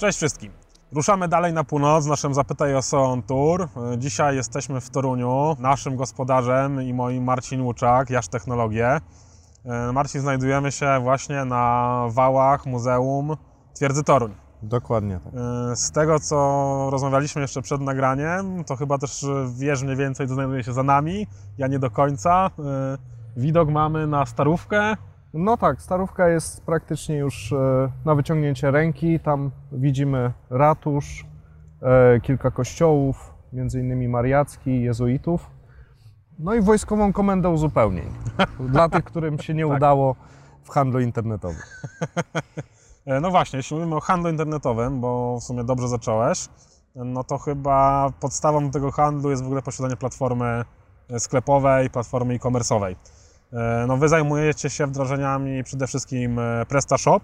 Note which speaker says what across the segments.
Speaker 1: Cześć wszystkim. Ruszamy dalej na północ z naszym Zapytaj o Seon Tour. Dzisiaj jesteśmy w Toruniu. Naszym gospodarzem i moim Marcin Łuczak, Jasz Technologie. Marcin, znajdujemy się właśnie na wałach Muzeum Twierdzy Toruń.
Speaker 2: Dokładnie tak.
Speaker 1: Z tego, co rozmawialiśmy jeszcze przed nagraniem, to chyba też wiesz mniej więcej, co znajduje się za nami. Ja nie do końca. Widok mamy na Starówkę,
Speaker 2: no tak, starówka jest praktycznie już e, na wyciągnięcie ręki. Tam widzimy ratusz, e, kilka kościołów, między innymi mariacki, jezuitów. No i wojskową komendę uzupełnień. Dla tych, którym się nie tak. udało w handlu internetowym.
Speaker 1: E, no właśnie, jeśli mówimy o handlu internetowym, bo w sumie dobrze zacząłeś, no to chyba podstawą tego handlu jest w ogóle posiadanie platformy sklepowej, platformy e-commerce'owej. E, no wy zajmujecie się wdrożeniami przede wszystkim e, PrestaShop,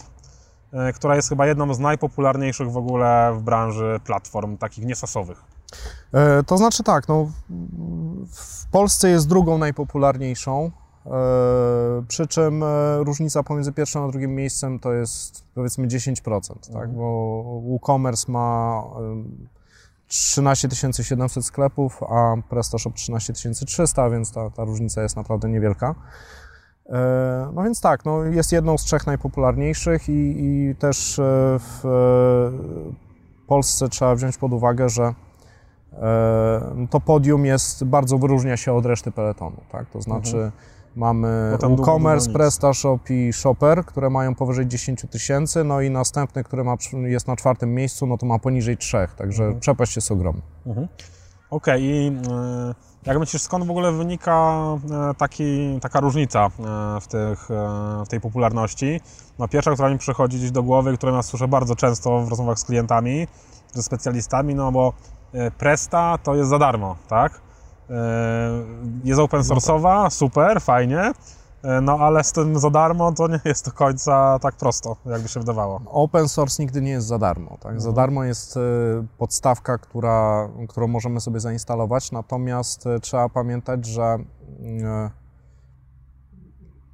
Speaker 1: e, która jest chyba jedną z najpopularniejszych w ogóle w branży platform takich niesasowych.
Speaker 2: To znaczy tak, no, w Polsce jest drugą najpopularniejszą, przy czym różnica pomiędzy pierwszym a drugim miejscem to jest powiedzmy 10%, tak? mhm. tak? bo WooCommerce ma 13 700 sklepów, a PrestaShop 13 300, więc ta, ta różnica jest naprawdę niewielka. E, no więc tak, no jest jedną z trzech najpopularniejszych i, i też e, w Polsce trzeba wziąć pod uwagę, że e, to podium jest, bardzo wyróżnia się od reszty peletonu, tak? To znaczy mhm. Mamy WooCommerce, PrestaShop i Shopper, które mają powyżej 10 tysięcy, no i następny, który ma, jest na czwartym miejscu, no to ma poniżej trzech, także mhm. przepaść jest ogromna. Mhm.
Speaker 1: Okej, okay. i y, jak myślisz, skąd w ogóle wynika y, taki, taka różnica y, w, tych, w tej popularności? No pierwsza, która mi przychodzi gdzieś do głowy, którą ja słyszę bardzo często w rozmowach z klientami, ze specjalistami, no bo Presta to jest za darmo, tak? E, jest open source'owa, super, fajnie, e, no ale z tym za darmo to nie jest do końca tak prosto, jakby się wydawało.
Speaker 2: Open source nigdy nie jest za darmo. Tak? Mhm. Za darmo jest e, podstawka, która, którą możemy sobie zainstalować, natomiast trzeba pamiętać, że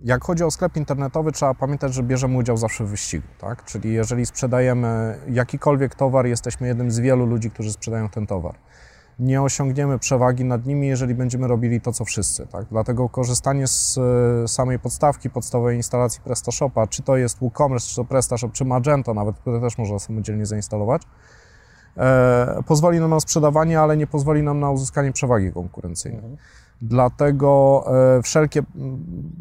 Speaker 2: jak chodzi o sklep internetowy, trzeba pamiętać, że bierzemy udział zawsze w wyścigu. Tak? Czyli jeżeli sprzedajemy jakikolwiek towar, jesteśmy jednym z wielu ludzi, którzy sprzedają ten towar nie osiągniemy przewagi nad nimi, jeżeli będziemy robili to, co wszyscy. Tak? Dlatego korzystanie z e, samej podstawki, podstawowej instalacji PrestaShopa, czy to jest WooCommerce, czy to PrestaShop, czy Magento nawet, które też można samodzielnie zainstalować, e, pozwoli nam na sprzedawanie, ale nie pozwoli nam na uzyskanie przewagi konkurencyjnej. Mhm. Dlatego e, wszelkie,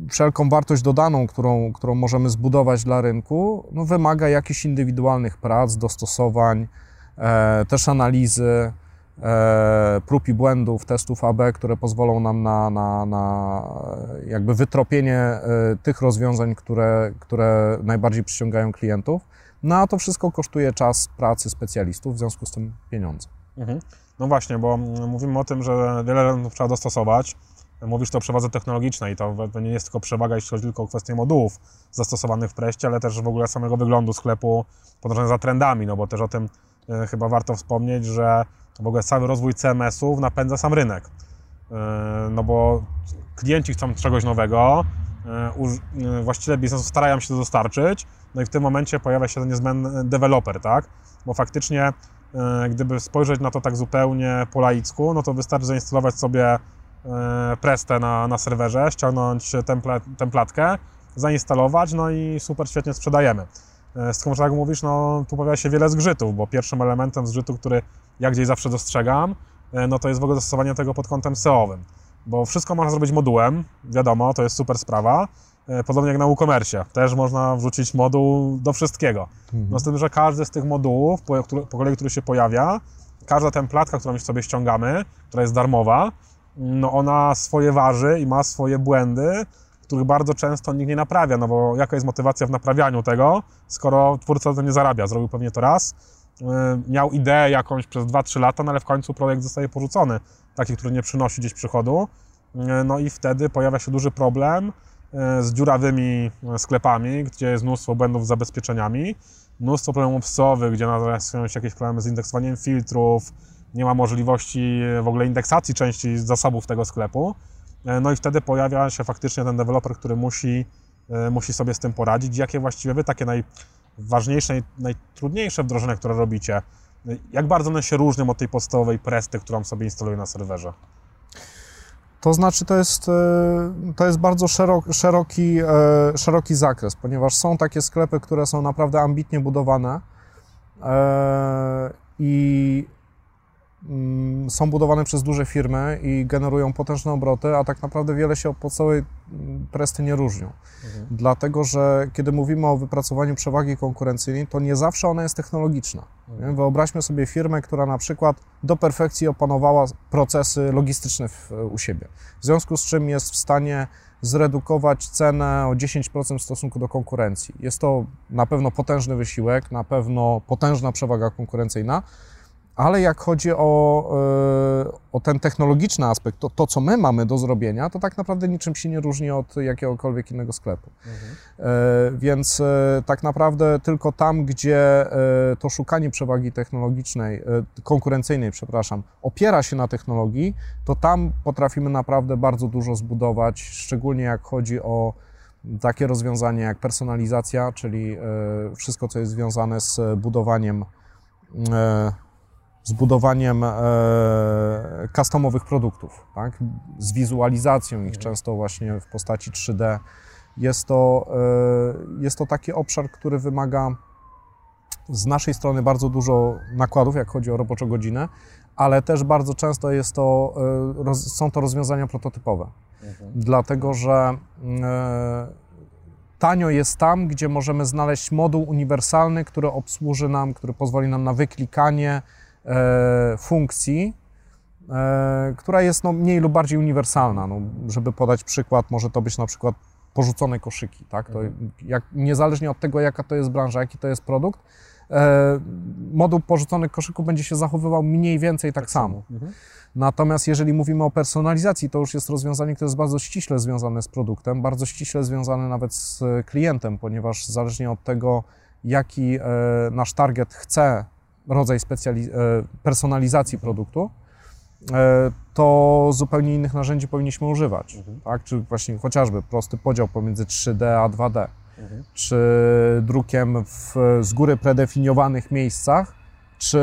Speaker 2: wszelką wartość dodaną, którą, którą możemy zbudować dla rynku, no, wymaga jakichś indywidualnych prac, dostosowań, e, też analizy, prób i błędów, testów AB, które pozwolą nam na, na, na jakby wytropienie e, tych rozwiązań, które, które najbardziej przyciągają klientów. No a to wszystko kosztuje czas pracy specjalistów, w związku z tym pieniądze.
Speaker 1: Mhm. No właśnie, bo mówimy o tym, że wiele elementów trzeba dostosować. Mówisz to o przewadze technologicznej, to, to nie jest tylko przewaga, jeśli chodzi tylko o kwestię modułów zastosowanych w preście, ale też w ogóle samego wyglądu sklepu, podążania za trendami, no bo też o tym e, chyba warto wspomnieć, że w ogóle cały rozwój CMS-ów napędza sam rynek. E, no bo klienci chcą czegoś nowego, e, e, właściciele biznesu starają się to dostarczyć, no i w tym momencie pojawia się ten niezbędny deweloper, tak? Bo faktycznie, gdyby spojrzeć na to tak zupełnie po laicku, no to wystarczy zainstalować sobie Prestę na, na serwerze, ściągnąć templatkę, zainstalować, no i super świetnie sprzedajemy. Z tym, że jak mówisz, no tu pojawia się wiele zgrzytów, bo pierwszym elementem zgrzytu, który ja gdzieś zawsze dostrzegam, e, no to jest w ogóle zastosowanie tego pod kątem SEO-owym. Bo wszystko można zrobić modułem, wiadomo, to jest super sprawa. E, podobnie jak na WooCommerce, też można wrzucić moduł do wszystkiego. Mhm. No z tym, że każdy z tych modułów, po, po kolei, który się pojawia, każda templatka, którą sobie ściągamy, która jest darmowa, no ona swoje waży i ma swoje błędy, których bardzo często nikt nie naprawia, no bo jaka jest motywacja w naprawianiu tego, skoro twórca to nie zarabia, zrobił pewnie to raz, E, miał ideę jakąś przez 2-3 lata, no ale w końcu projekt zostaje porzucony, taki, który nie przynosi gdzieś przychodu. E, no i wtedy pojawia się duży problem e, z dziurawymi sklepami, gdzie jest mnóstwo błędów z zabezpieczeniami, mnóstwo problemów psowych, gdzie narastają się jakieś problemy z indeksowaniem filtrów, nie ma możliwości w ogóle indeksacji części zasobów tego sklepu. No i wtedy pojawia się faktycznie ten deweloper, który musi, musi sobie z tym poradzić. Jakie właściwie wy takie naj, ważniejsze i najtrudniejsze wdrożenia, które robicie, jak bardzo one się różnią od tej podstawowej presty, którą sobie instaluję na serwerze?
Speaker 2: To znaczy, to jest, e, to jest bardzo szeroki, szeroki, e, szeroki zakres, ponieważ są takie sklepy, które są naprawdę ambitnie budowane e, i są budowane przez duże firmy i generują potężne obroty, a tak naprawdę wiele się od podstawowej mm, presty nie różnią. Mhm. Dlatego, że kiedy mówimy o wypracowaniu przewagi konkurencyjnej, to nie zawsze ona jest technologiczna. Mhm. Wyobraźmy sobie firmę, która na przykład do perfekcji opanowała procesy logistyczne w, u siebie, w związku z czym jest w stanie zredukować cenę o 10% w stosunku do konkurencji. Jest to na pewno potężny wysiłek, na pewno potężna przewaga konkurencyjna, ale jak chodzi o, e, o ten technologiczny aspekt, to, to co my mamy do zrobienia, to tak naprawdę niczym się nie różni od jakiegokolwiek innego sklepu. Mhm. E, więc e, tak naprawdę tylko tam, gdzie to szukanie przewagi technologicznej, konkurencyjnej, przepraszam, opiera się na technologii, to tam potrafimy naprawdę bardzo dużo zbudować, szczególnie jak chodzi o takie rozwiązania jak personalizacja, czyli wszystko, co jest związane z budowaniem z budowaniem e, customowych produktów, tak? z wizualizacją ich mhm. często właśnie w postaci 3D. Jest to, e, jest to taki obszar, który wymaga z naszej strony bardzo dużo nakładów, jak chodzi o roboczą godzinę, ale też bardzo często jest to, e, roz, są to rozwiązania prototypowe. Mhm. Dlatego, że e, tanio jest tam, gdzie możemy znaleźć moduł uniwersalny, który obsłuży nam, który pozwoli nam na wyklikanie, funkcji, e, która jest no, mniej lub bardziej uniwersalna. No, żeby podać przykład, może to być na przykład porzucone koszyki. Tak? To mhm. jak, niezależnie od tego, jaka to jest branża, jaki to jest produkt, e, moduł porzuconych koszyków będzie się zachowywał mniej więcej tak, tak samo. Mhm. Natomiast jeżeli mówimy o personalizacji, to już jest rozwiązanie, które jest bardzo ściśle związane z produktem, bardzo ściśle związane nawet z klientem, ponieważ zależnie od tego, jaki nasz target chce rodzaj e, personalizacji produktu, e, to zupełnie innych narzędzi powinniśmy używać. Mhm. Tak? Czy właśnie chociażby prosty podział pomiędzy 3D a 2D, mhm. czy drukiem w z góry predefiniowanych miejscach, czy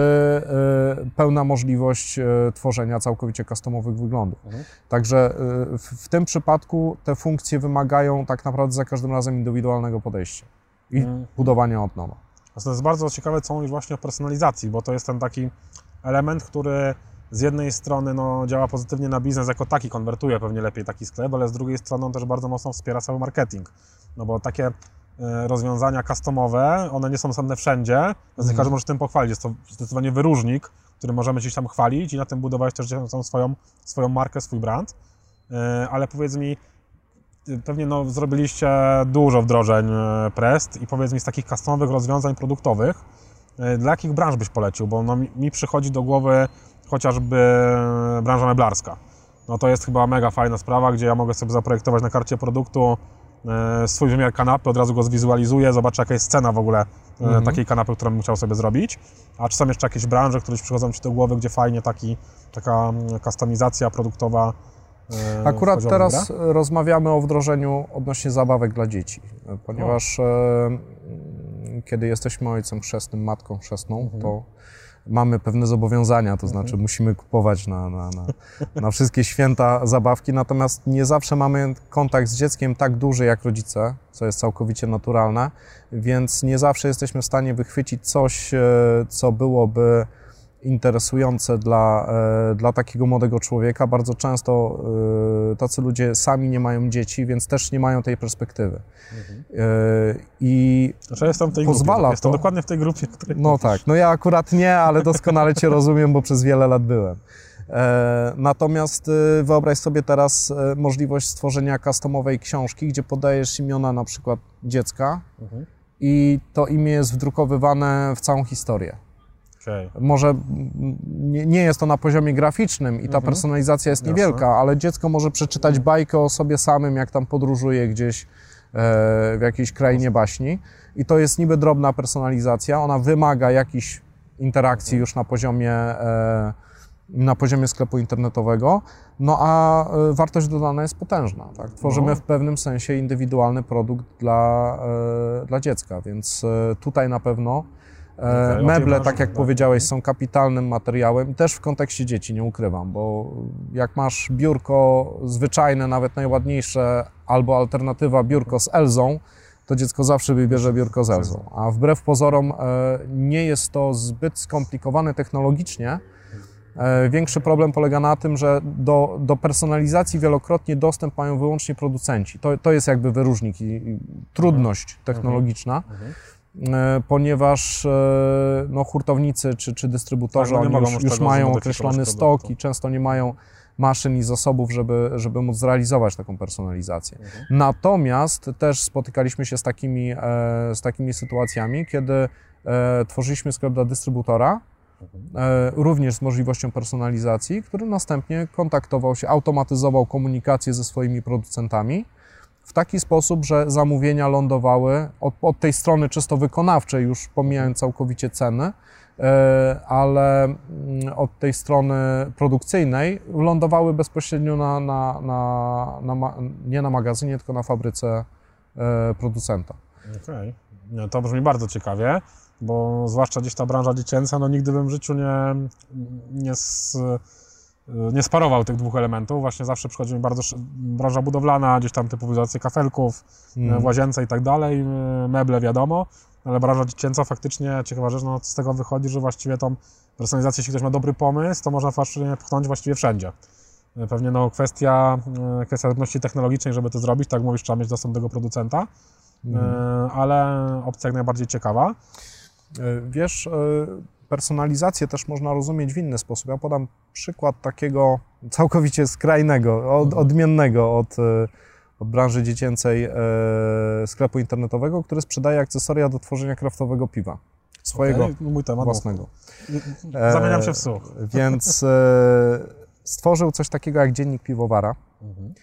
Speaker 2: y, pełna możliwość y, tworzenia całkowicie customowych wyglądów. Mhm. Także y, w, w, tym przypadku te funkcje wymagają tak naprawdę za każdym razem indywidualnego podejścia i mhm. budowania od nowa.
Speaker 1: To jest bardzo ciekawe, co mówisz właśnie o personalizacji, bo to jest ten taki element, który z jednej strony no, działa pozytywnie na biznes jako taki, konwertuje pewnie lepiej taki sklep, ale z drugiej strony on też bardzo mocno wspiera cały marketing. No bo takie e, rozwiązania customowe, one nie są dostępne wszędzie, więc nie mhm. każdy może tym pochwalić. Jest to zdecydowanie wyróżnik, który możemy gdzieś tam chwalić i na tym budować też swoją, swoją markę, swój brand. E, ale powiedz mi, pewnie no, zrobiliście dużo wdrożeń e, Prest i powiedz mi z takich customowych rozwiązań produktowych, e, dla jakich branż byś polecił? Bo no, mi przychodzi do głowy chociażby branża meblarska. No to jest chyba mega fajna sprawa, gdzie ja mogę sobie zaprojektować na karcie produktu e, swój wymiar kanapy, od razu go zwizualizuję, zobaczę jaka jest cena w ogóle mhm. takiej kanapy, którą bym chciał sobie zrobić. A czy są jeszcze jakieś branże, które przychodzą Ci do głowy, gdzie fajnie taki, taka kustomizacja produktowa
Speaker 2: E, Akurat teraz rozmawiamy o wdrożeniu odnośnie zabawek dla dzieci, ponieważ e, kiedy jesteśmy ojcem chrzestnym, matką chrzestną, mhm. to mamy pewne zobowiązania, to znaczy mhm. musimy kupować na, na, na, na, wszystkie święta zabawki, natomiast nie zawsze mamy kontakt z dzieckiem tak duży jak rodzice, co jest całkowicie naturalne, więc nie zawsze jesteśmy w stanie wychwycić coś, e, co byłoby interesujące dla, e, dla takiego młodego człowieka. Bardzo często e, tacy ludzie sami nie mają dzieci, więc też nie mają tej perspektywy. Mhm. I
Speaker 1: znaczy jestem w tej pozwala grupie. Jestem to, dokładnie w tej grupie, której
Speaker 2: No mówisz. tak, no ja akurat nie, ale doskonale Cię rozumiem, bo przez wiele lat byłem. Natomiast wyobraź sobie teraz możliwość stworzenia customowej książki, gdzie podajesz imiona na przykład dziecka mhm. i to imię jest wdrukowywane w całą historię. Okay. Może nie, nie, jest to na poziomie graficznym i ta mhm. personalizacja jest niewielka, Jasne. ale dziecko może przeczytać bajkę o sobie samym, jak tam podróżuje gdzieś e, w jakiejś krainie baśni. I to jest niby drobna personalizacja, ona wymaga jakichś interakcji mhm. już na poziomie e, na poziomie sklepu internetowego, no a e, wartość dodana jest potężna. Tak? Tworzymy
Speaker 1: No.
Speaker 2: w pewnym sensie indywidualny produkt dla, e, dla dziecka, więc e, tutaj na pewno e,
Speaker 1: Okej, o tej
Speaker 2: meble, tak jak powiedziałeś, są kapitalnym materiałem, też w kontekście dzieci, nie ukrywam, bo jak masz biurko zwyczajne, nawet najładniejsze, albo alternatywa biurko z Elzą, to dziecko zawsze wybierze biurko z Elzą. A wbrew pozorom e, nie jest to zbyt skomplikowane technologicznie. E, Większy problem polega na tym, że do, do personalizacji wielokrotnie dostęp mają wyłącznie producenci. To, to jest jakby wyróżnik i, i trudność technologiczna, e, ponieważ e, no, hurtownicy czy, czy dystrybutorzy
Speaker 1: Tak, no
Speaker 2: już,
Speaker 1: już
Speaker 2: mają określone
Speaker 1: produktu.
Speaker 2: stoki, często nie mają maszyn i zasobów, żeby, żeby móc zrealizować taką personalizację.
Speaker 1: Mhm.
Speaker 2: Natomiast też spotykaliśmy się z takimi, e, z takimi sytuacjami, kiedy e, tworzyliśmy sklep dla dystrybutora, e, również z możliwością personalizacji, który następnie kontaktował się, automatyzował komunikację ze swoimi producentami w taki sposób, że zamówienia lądowały od, od tej strony czysto wykonawczej, już pomijając całkowicie ceny, e, ale mm, od tej strony produkcyjnej lądowały bezpośrednio na, na, na, na, nie na magazynie, tylko na fabryce e, producenta.
Speaker 1: Okej. Nie, To brzmi bardzo ciekawie, bo zwłaszcza gdzieś ta branża dziecięca, no nigdy bym w życiu nie, nie, s, nie sparował tych dwóch elementów. Właśnie zawsze przychodzi mi bardzo branża budowlana, gdzieś tam typu izolacje kafelków,
Speaker 2: Mm.
Speaker 1: w łazience i tak dalej, y, meble wiadomo, ale branża dziecięca faktycznie ciekawa rzecz, no z tego wychodzi, że właściwie tą personalizację, jeśli ktoś ma dobry pomysł, to można faktycznie pchnąć właściwie wszędzie. Y, Pewnie no kwestia, y, kwestia zdolności technologicznej, żeby to zrobić, tak mówisz, trzeba mieć dostęp do tego producenta, y, ale opcja jak najbardziej ciekawa.
Speaker 2: Wiesz, personalizację też można rozumieć w inny sposób. Ja podam przykład takiego całkowicie skrajnego, od, odmiennego od, e, od branży dziecięcej e, sklepu internetowego, który sprzedaje akcesoria do tworzenia kraftowego piwa. Swojego
Speaker 1: Okej, mój temat.
Speaker 2: własnego.
Speaker 1: no. Zamieniam się
Speaker 2: E,
Speaker 1: w słuch.
Speaker 2: Więc e, stworzył coś takiego jak dziennik piwowara,
Speaker 1: Mhm.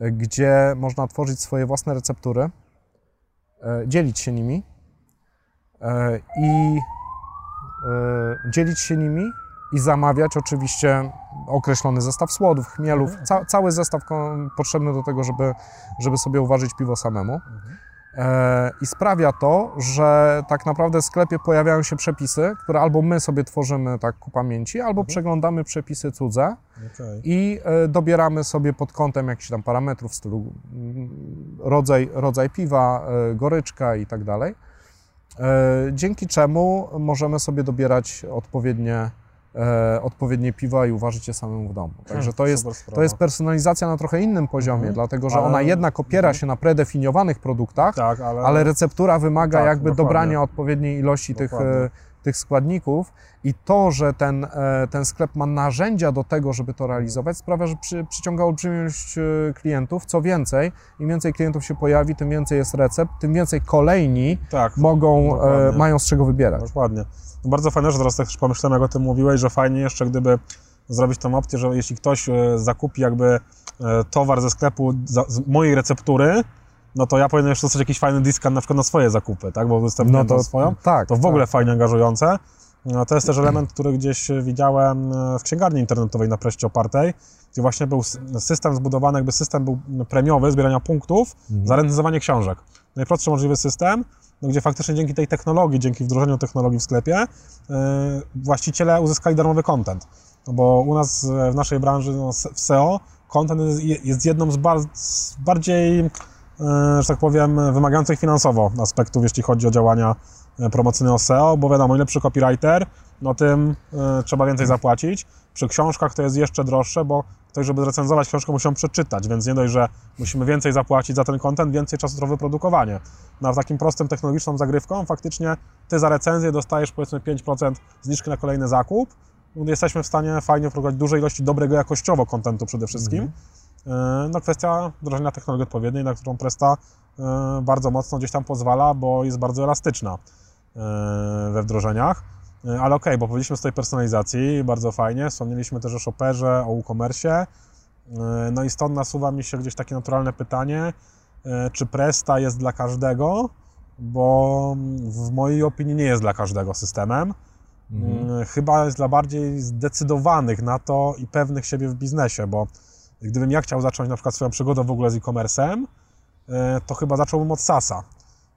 Speaker 2: e, gdzie można tworzyć swoje własne receptury, e, dzielić się nimi e, i e, dzielić się nimi i zamawiać oczywiście określony zestaw słodów, chmielów, ca, cały zestaw potrzebny do tego, żeby, żeby sobie uważać piwo samemu. E, I sprawia to, że tak naprawdę w sklepie pojawiają się przepisy, które albo my sobie tworzymy tak ku pamięci, albo przeglądamy przepisy cudze
Speaker 1: Okej.
Speaker 2: i e, dobieramy sobie pod kątem jakichś tam parametrów w stylu mm, rodzaj, rodzaj piwa, e, goryczka i tak dalej. E, Dzięki czemu możemy sobie dobierać odpowiednie, e, odpowiednie piwa i uważać je samemu w domu. Także to jest, to jest personalizacja na trochę innym poziomie,
Speaker 1: Mhm.
Speaker 2: dlatego że
Speaker 1: Ale-
Speaker 2: ona jednak opiera się na predefiniowanych produktach,
Speaker 1: Tak, ale,
Speaker 2: ale receptura wymaga
Speaker 1: Tak,
Speaker 2: jakby
Speaker 1: dokładnie.
Speaker 2: dobrania odpowiedniej ilości tych,
Speaker 1: Dokładnie.
Speaker 2: e, tych składników i to, że ten, e, ten sklep ma narzędzia do tego, żeby to realizować, sprawia, że przy, przyciąga olbrzymią ilość e, klientów. Co więcej, im więcej klientów się pojawi, tym więcej jest recept, tym więcej kolejni
Speaker 1: tak,
Speaker 2: mogą, e, mają z czego wybierać.
Speaker 1: Dokładnie. No Bardzo fajne, że teraz też pomyślałem, jak o tym mówiłeś, że fajnie jeszcze gdyby zrobić tą opcję, że jeśli ktoś e, zakupi jakby towar ze sklepu z mojej receptury, no to ja powinienem jeszcze dostać jakiś fajny discount na przykład na swoje zakupy, tak, bo udostępniam
Speaker 2: No to-
Speaker 1: swoją.
Speaker 2: tak,
Speaker 1: To w
Speaker 2: tak.
Speaker 1: ogóle fajnie angażujące. No, to jest też element, który gdzieś widziałem e, w księgarni internetowej na preście opartej, gdzie właśnie był system zbudowany, jakby system był premiowy, zbierania punktów za recenzowanie książek. Najprostszy możliwy system, no, gdzie faktycznie dzięki tej technologii, dzięki wdrożeniu technologii w sklepie, e, właściciele uzyskali darmowy content. No bo u nas e, w naszej branży, no, w SEO, content jest, jest jedną z, bar- z bardziej, że tak powiem, wymagających finansowo aspektów, jeśli chodzi o działania e, promocyjne o SEO, bo wiadomo, im lepszy copywriter, no tym e, trzeba więcej zapłacić. Przy książkach to jest jeszcze droższe, bo ktoś, żeby zrecenzować książkę, musi ją przeczytać, więc nie dość, że musimy więcej zapłacić za ten content, więcej czasu trwa wyprodukowanie. No a takim prostym technologiczną zagrywką faktycznie ty za recenzję dostajesz powiedzmy 5% zniżki na kolejny zakup. No, Jesteśmy w stanie fajnie wprowadzić duże ilości dobrego jakościowo kontentu przede wszystkim. E, No kwestia wdrożenia technologii odpowiedniej, na którą Presta e, bardzo mocno gdzieś tam pozwala, bo jest bardzo elastyczna e, we wdrożeniach. E, Ale okej, bo powiedzieliśmy z tej personalizacji, bardzo fajnie, wspomnieliśmy też o shopperze, o e-commerce. E, No i stąd nasuwa mi się gdzieś takie naturalne pytanie, e, czy Presta jest dla każdego, bo w mojej opinii nie jest dla każdego systemem.
Speaker 2: Mhm.
Speaker 1: chyba jest dla bardziej zdecydowanych na to i pewnych siebie w biznesie, bo gdybym ja chciał zacząć na przykład swoją przygodę w ogóle z e-commerce'em, e, to chyba zacząłbym od SASa.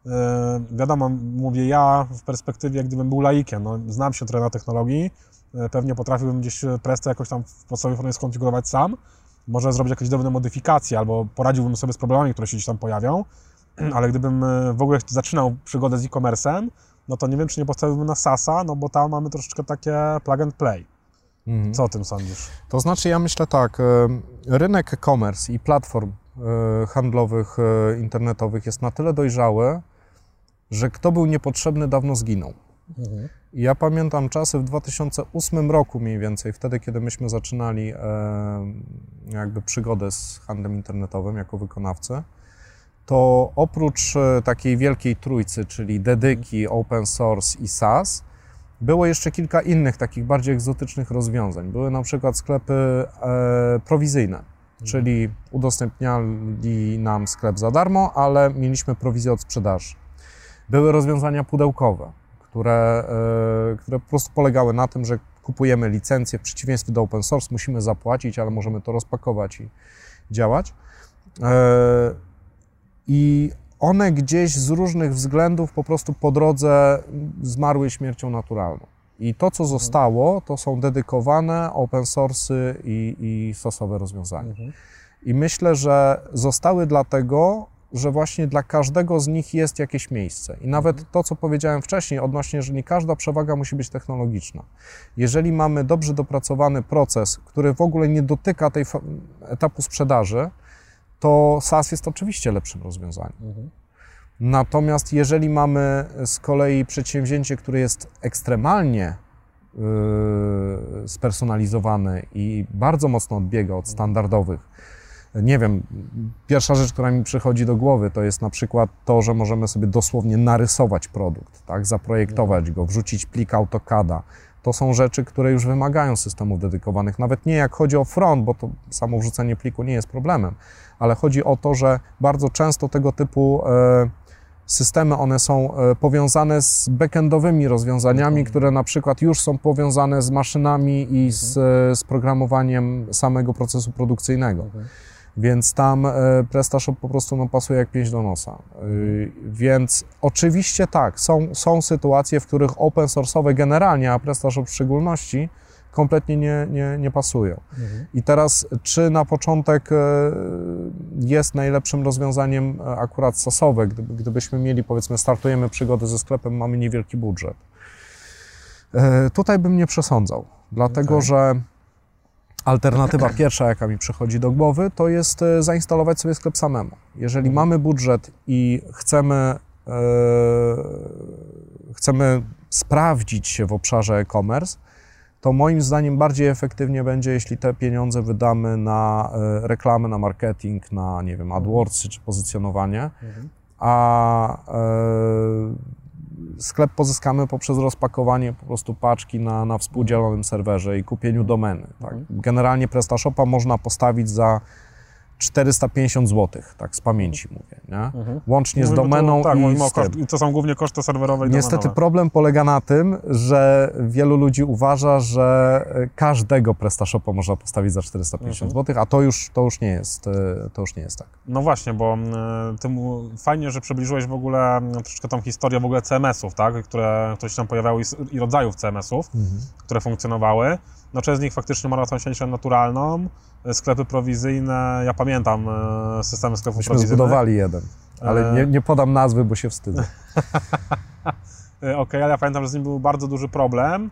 Speaker 1: E, Wiadomo, mówię ja w perspektywie, gdybym był laikiem, no, znam się trochę na technologii, e, pewnie potrafiłbym gdzieś Prestę jakoś tam w podstawowej formie skonfigurować sam, może zrobić jakieś drobne modyfikacje, albo poradziłbym sobie z problemami, które się gdzieś tam pojawią, ale gdybym w ogóle zaczynał przygodę z e-commerce'em, no to nie wiem, czy nie postawiłbym na SASa, no bo tam mamy troszeczkę takie plug and play.
Speaker 2: Mhm.
Speaker 1: Co o tym sądzisz?
Speaker 2: To znaczy, ja myślę tak, rynek e-commerce i platform e, handlowych, e, internetowych jest na tyle dojrzały, że kto był niepotrzebny, dawno zginął. I ja pamiętam czasy w 2008 roku mniej więcej, wtedy, kiedy myśmy zaczynali e, jakby przygodę z handlem internetowym jako wykonawcy, to oprócz takiej wielkiej trójcy, czyli dedyki, open source i SaaS, było jeszcze kilka innych takich bardziej egzotycznych rozwiązań. Były na przykład sklepy e, prowizyjne, czyli udostępniali nam sklep za darmo, ale mieliśmy prowizję od sprzedaży. Były rozwiązania pudełkowe, które, e, które po prostu polegały na tym, że kupujemy licencję, w przeciwieństwie do open source musimy zapłacić, ale możemy to rozpakować i działać. E, I one gdzieś z różnych względów po prostu po drodze zmarły śmiercią naturalną. I to, co zostało, to są dedykowane open source'y i, i stosowe rozwiązania. I myślę, że zostały dlatego, że właśnie dla każdego z nich jest jakieś miejsce. I nawet to, co powiedziałem wcześniej, odnośnie, że nie każda przewaga musi być technologiczna. Jeżeli mamy dobrze dopracowany proces, który w ogóle nie dotyka tej etapu sprzedaży, to SaaS jest oczywiście lepszym rozwiązaniem. Natomiast jeżeli mamy z kolei przedsięwzięcie, które jest ekstremalnie yy, spersonalizowane i bardzo mocno odbiega od standardowych, nie wiem, pierwsza rzecz, która mi przychodzi do głowy, to jest na przykład to, że możemy sobie dosłownie narysować produkt, tak, zaprojektować go, wrzucić plik AutoCADa. To są rzeczy, które już wymagają systemów dedykowanych. Nawet nie jak chodzi o front, bo to samo wrzucenie pliku nie jest problemem, ale chodzi o to, że bardzo często tego typu e, systemy, one są e, powiązane z backendowymi rozwiązaniami, które na przykład już są powiązane z maszynami i z, e, z programowaniem samego procesu produkcyjnego. Więc tam e, PrestaShop po prostu no, pasuje jak pięść do nosa. Y, Więc oczywiście tak, są, są sytuacje, w których open source'owe generalnie, a PrestaShop w szczególności, kompletnie nie, nie, nie pasują. I teraz, czy na początek e, jest najlepszym rozwiązaniem e, akurat stosowe, gdyby, gdybyśmy mieli, powiedzmy, startujemy przygodę ze sklepem, mamy niewielki budżet? E, Tutaj bym nie przesądzał, dlatego
Speaker 1: Okej.
Speaker 2: że alternatywa pierwsza, jaka mi przychodzi do głowy, to jest e, zainstalować sobie sklep samemu. Jeżeli mamy budżet i chcemy, e, chcemy sprawdzić się w obszarze e-commerce, to moim zdaniem bardziej efektywnie będzie, jeśli te pieniądze wydamy na e, reklamy, na marketing, na, nie wiem, AdWordsy czy pozycjonowanie, a e, sklep pozyskamy poprzez rozpakowanie po prostu paczki na, na współdzielonym serwerze i kupieniu domeny. Tak. Generalnie PrestaShopa można postawić za 450 zł, tak z pamięci mówię, nie? łącznie z
Speaker 1: Mówimy tu-
Speaker 2: domeną
Speaker 1: tak,
Speaker 2: i z
Speaker 1: koszt, to są głównie koszty serwerowe i
Speaker 2: Niestety
Speaker 1: domenowe.
Speaker 2: problem polega na tym, że wielu ludzi uważa, że każdego PrestaShopa można postawić za 450 zł, a to już, to już nie jest, e, to już nie jest tak.
Speaker 1: No właśnie, bo ty mu, fajnie, że przybliżyłeś w ogóle troszeczkę tą historię w ogóle CMS-ów, tak? które, które się tam pojawiały i, i rodzajów CMS-ów, które funkcjonowały. No część z nich faktycznie ma tą sieć naturalną, y, sklepy prowizyjne, ja pamiętam y, systemy sklepów
Speaker 2: Myśmy
Speaker 1: prowizyjnych.
Speaker 2: zbudowali jeden, ale
Speaker 1: E.
Speaker 2: nie, nie podam nazwy, bo się wstydzę.
Speaker 1: Okej, ale ja pamiętam, że z nim był bardzo duży problem,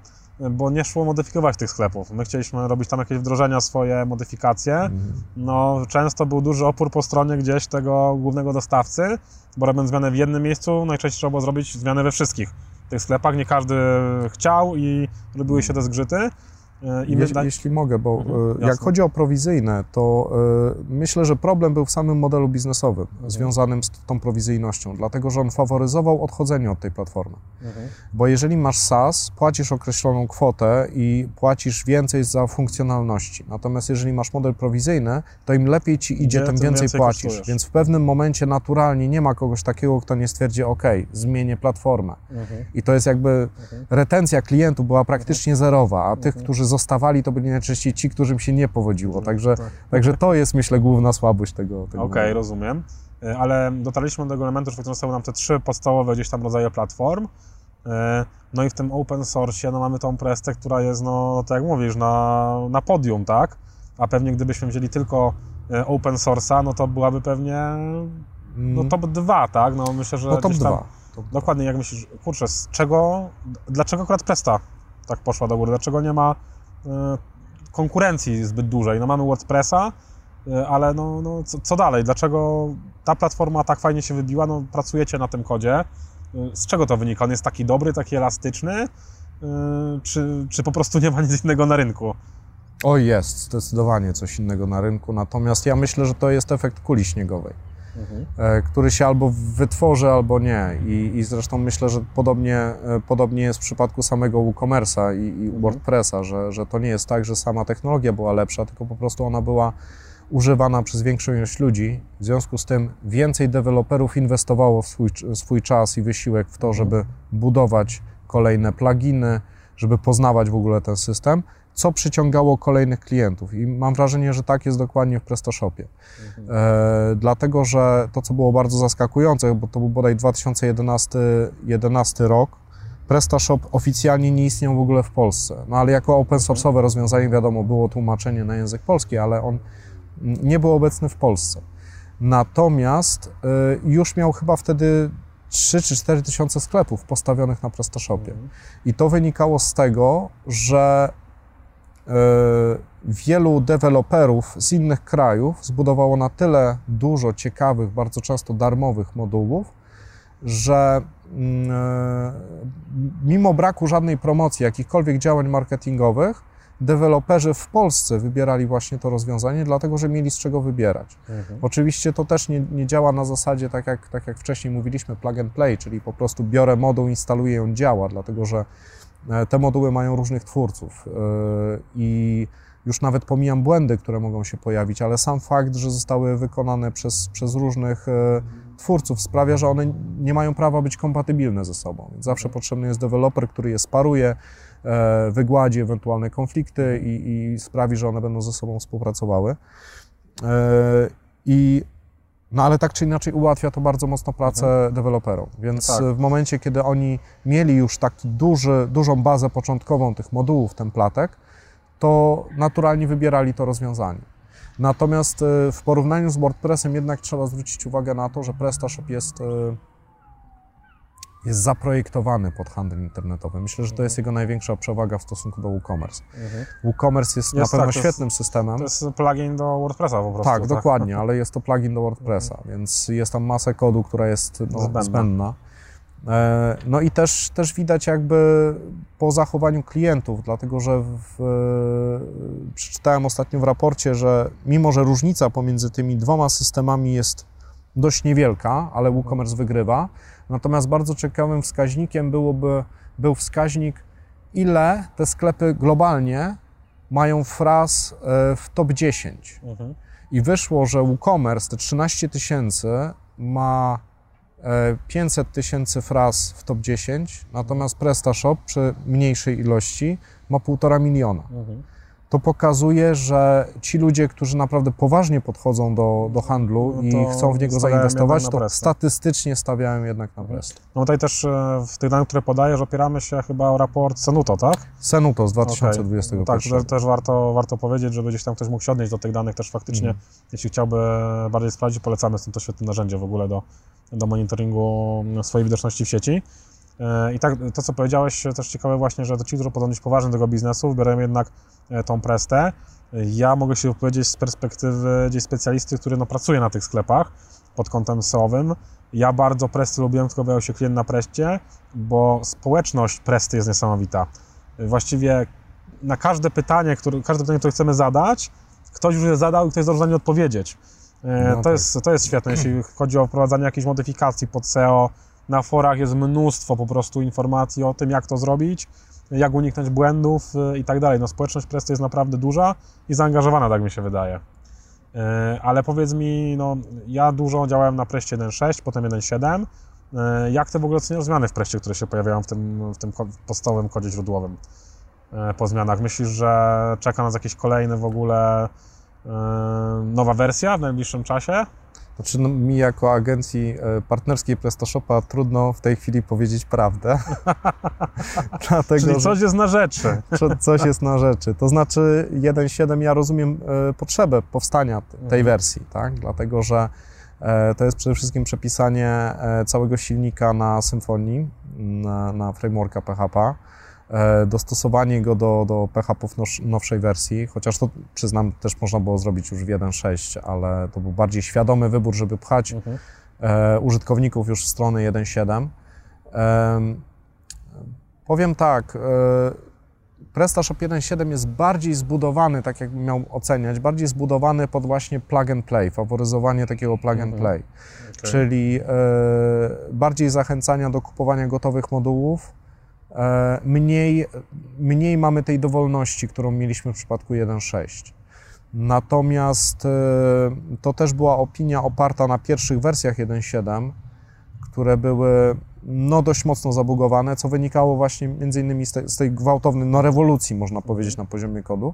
Speaker 1: bo nie szło modyfikować tych sklepów. My chcieliśmy robić tam jakieś wdrożenia, swoje modyfikacje. No, często był duży opór po stronie gdzieś tego głównego dostawcy, bo robiąc zmianę w jednym miejscu, najczęściej trzeba było zrobić zmianę we wszystkich tych sklepach. Nie każdy chciał i robiły się te zgrzyty. I
Speaker 2: Je,
Speaker 1: my da-
Speaker 2: jeśli mogę, bo
Speaker 1: Mhm,
Speaker 2: e, jak chodzi o prowizyjne, to e, myślę, że problem był w samym modelu biznesowym
Speaker 1: Mhm.
Speaker 2: związanym z tą prowizyjnością, dlatego że on faworyzował odchodzenie od tej platformy.
Speaker 1: Mhm.
Speaker 2: Bo jeżeli masz SaaS, płacisz określoną kwotę i płacisz więcej za funkcjonalności. Natomiast jeżeli masz model prowizyjny, to im lepiej ci idzie,
Speaker 1: Idzie,
Speaker 2: tym więcej,
Speaker 1: więcej
Speaker 2: płacisz.
Speaker 1: kosztujesz.
Speaker 2: Więc w pewnym momencie naturalnie nie ma kogoś takiego, kto nie stwierdzi, OK, zmienię platformę.
Speaker 1: Mhm.
Speaker 2: I to jest jakby retencja klientów była praktycznie zerowa, a
Speaker 1: Mhm.
Speaker 2: tych, którzy zostawali, to byli najczęściej ci, którym się nie powodziło. Także,
Speaker 1: tak.
Speaker 2: także to jest, myślę, główna słabość tego. tego
Speaker 1: Okej,
Speaker 2: modelu.
Speaker 1: rozumiem. E, Ale dotarliśmy do tego elementu, że zostały nam te trzy podstawowe gdzieś tam rodzaje platform. E, No i w tym open source no mamy tą prestę, która jest, no tak jak mówisz, na, na podium, tak? A pewnie gdybyśmy wzięli tylko e, open source'a, no to byłaby pewnie no top 2, tak? No myślę, że
Speaker 2: No top
Speaker 1: gdzieś tam,
Speaker 2: 2. Top dwa.
Speaker 1: Dokładnie, jak myślisz, kurczę, z czego, dlaczego akurat Presta tak poszła do góry? Dlaczego nie ma konkurencji zbyt dużej? No mamy WordPressa, e, ale no, no co, co dalej? Dlaczego ta platforma tak fajnie się wybiła? No pracujecie na tym kodzie. E, Z czego to wynika? On jest taki dobry, taki elastyczny? E, Czy, czy po prostu nie ma nic innego na rynku?
Speaker 2: O, jest zdecydowanie coś innego na rynku, natomiast ja myślę, że to jest efekt kuli śniegowej, e, który się albo wytworzy, albo nie. I, i zresztą myślę, że podobnie, e, podobnie jest w przypadku samego WooCommerce'a i, i WordPressa, że, że to nie jest tak, że sama technologia była lepsza, tylko po prostu ona była używana przez większą ilość ludzi. W związku z tym więcej deweloperów inwestowało w swój, swój czas i wysiłek w to, żeby budować kolejne pluginy, żeby poznawać w ogóle ten system, co przyciągało kolejnych klientów. I mam wrażenie, że tak jest dokładnie w PrestaShopie. E, dlatego, że to, co było bardzo zaskakujące, bo to był bodaj 2011 11 rok, PrestaShop oficjalnie nie istniał w ogóle w Polsce. No ale jako open source'owe rozwiązanie, wiadomo, było tłumaczenie na język polski, ale on nie był obecny w Polsce. Natomiast y, już miał chyba wtedy 3 czy 4 tysiące sklepów postawionych na PrestaShopie. I to wynikało z tego, że wielu deweloperów z innych krajów zbudowało na tyle dużo ciekawych, bardzo często darmowych modułów, że mm, e, mimo braku żadnej promocji, jakichkolwiek działań marketingowych, deweloperzy w Polsce wybierali właśnie to rozwiązanie, dlatego że mieli z czego wybierać. Oczywiście to też nie, nie działa na zasadzie, tak jak, tak jak wcześniej mówiliśmy, plug and play, czyli po prostu biorę moduł, instaluję on działa, dlatego że e, te moduły mają różnych twórców e, i już nawet pomijam błędy, które mogą się pojawić, ale sam fakt, że zostały wykonane przez, przez różnych e, twórców sprawia, że one nie mają prawa być kompatybilne ze sobą. Zawsze potrzebny jest deweloper, który je sparuje, e, wygładzi ewentualne konflikty i, i sprawi, że one będą ze sobą współpracowały. E, I no ale tak czy inaczej ułatwia to bardzo mocno pracę deweloperom. Więc
Speaker 1: Mhm. No tak.
Speaker 2: w momencie, kiedy oni mieli już taki duży, dużą bazę początkową tych modułów, templatek, to naturalnie wybierali to rozwiązanie. Natomiast e, w porównaniu z WordPressem jednak trzeba zwrócić uwagę na to, że PrestaShop jest, e, jest zaprojektowany pod handel internetowy. Myślę, że to jest jego największa przewaga w stosunku do WooCommerce. WooCommerce jest,
Speaker 1: Jest
Speaker 2: na pewno
Speaker 1: tak, to jest-
Speaker 2: świetnym systemem.
Speaker 1: To jest plugin do WordPressa po prostu.
Speaker 2: Tak, dokładnie, ale jest to plugin do WordPressa, więc jest tam masę kodu, która jest no,
Speaker 1: Zbędna.
Speaker 2: zbędna. E, No i też, też widać jakby po zachowaniu klientów, dlatego że w, e, przeczytałem ostatnio w raporcie, że mimo, że różnica pomiędzy tymi dwoma systemami jest dość niewielka, ale WooCommerce wygrywa, natomiast bardzo ciekawym wskaźnikiem byłoby, był wskaźnik, ile te sklepy globalnie mają fraz e, w top 10.
Speaker 1: Mhm.
Speaker 2: I wyszło, że WooCommerce te 13 tysięcy ma e, 500 tysięcy fraz w top 10, natomiast PrestaShop przy mniejszej ilości ma 1,5 miliona.
Speaker 1: Mhm.
Speaker 2: To pokazuje, że ci ludzie, którzy naprawdę poważnie podchodzą do, do handlu
Speaker 1: No
Speaker 2: i chcą w niego zainwestować, to statystycznie stawiają jednak na Presta.
Speaker 1: No tutaj też e, w tych danych, które podajesz, opieramy się chyba o raport Senuto, tak?
Speaker 2: Senuto z
Speaker 1: Okej.
Speaker 2: 2021.
Speaker 1: No Tak, to też warto, warto powiedzieć, żeby gdzieś tam ktoś mógł się odnieść do tych danych też faktycznie.
Speaker 2: Mhm.
Speaker 1: Jeśli chciałby bardziej sprawdzić, polecamy, są to świetne narzędzie w ogóle do, do monitoringu swojej widoczności w sieci. E, I tak, to co powiedziałeś, też ciekawe właśnie, że to ci, którzy podążyć poważnie do tego biznesu, wybierają jednak e, tą prestę. Ja mogę się wypowiedzieć z perspektywy gdzieś specjalisty, który no, pracuje na tych sklepach pod kątem SEO-owym. Ja bardzo Presty lubiłem, tylko pojawił się klient na Preście, bo społeczność Presty jest niesamowita. Właściwie na każde pytanie, które, każde pytanie, które chcemy zadać, ktoś już je zadał i ktoś jest stanie odpowiedzieć. E,
Speaker 2: No
Speaker 1: to,
Speaker 2: tak.
Speaker 1: jest, to jest świetne, jeśli chodzi o wprowadzanie jakichś modyfikacji pod SEO. Na forach jest mnóstwo po prostu informacji o tym, jak to zrobić, jak uniknąć błędów e, i tak dalej. No, społeczność Presty jest naprawdę duża i zaangażowana, tak mi się wydaje. E, Ale powiedz mi, no, ja dużo działałem na Preście 1.6, potem 1.7. E, Jak ty w ogóle oceniasz zmiany w Preście, które się pojawiają w tym, w tym podstawowym kodzie źródłowym po zmianach? Myślisz, że czeka nas jakiś kolejny w ogóle nowa wersja w najbliższym czasie?
Speaker 2: Znaczy, no, mi jako agencji e, partnerskiej PrestaShopa trudno w tej chwili powiedzieć prawdę. Dlatego,
Speaker 1: Czyli coś jest na rzeczy.
Speaker 2: Co- coś jest na rzeczy. To znaczy 1.7 ja rozumiem e, potrzebę powstania tej
Speaker 1: Mhm.
Speaker 2: wersji, tak? Dlatego, że e, to jest przede wszystkim przepisanie całego silnika na Symfonii, na, na frameworka PHP, dostosowanie go do, do nows- nowszej wersji, chociaż to przyznam też można było zrobić już w 1.6, ale to był bardziej świadomy wybór, żeby pchać
Speaker 1: Mhm.
Speaker 2: e, użytkowników już w stronę 1.7. Em, powiem tak, e, PrestaShop 1.7 jest bardziej zbudowany, tak jakbym miał oceniać, bardziej zbudowany pod właśnie plug and play, faworyzowanie takiego plug and
Speaker 1: Mhm.
Speaker 2: play,
Speaker 1: Okej.
Speaker 2: czyli e, bardziej zachęcania do kupowania gotowych modułów, e, mniej, mniej mamy tej dowolności, którą mieliśmy w przypadku 1.6. Natomiast e, to też była opinia oparta na pierwszych wersjach 1.7, które były no, dość mocno zabugowane, co wynikało właśnie między innymi z tej, z tej gwałtownej no, rewolucji, można powiedzieć, na poziomie kodu.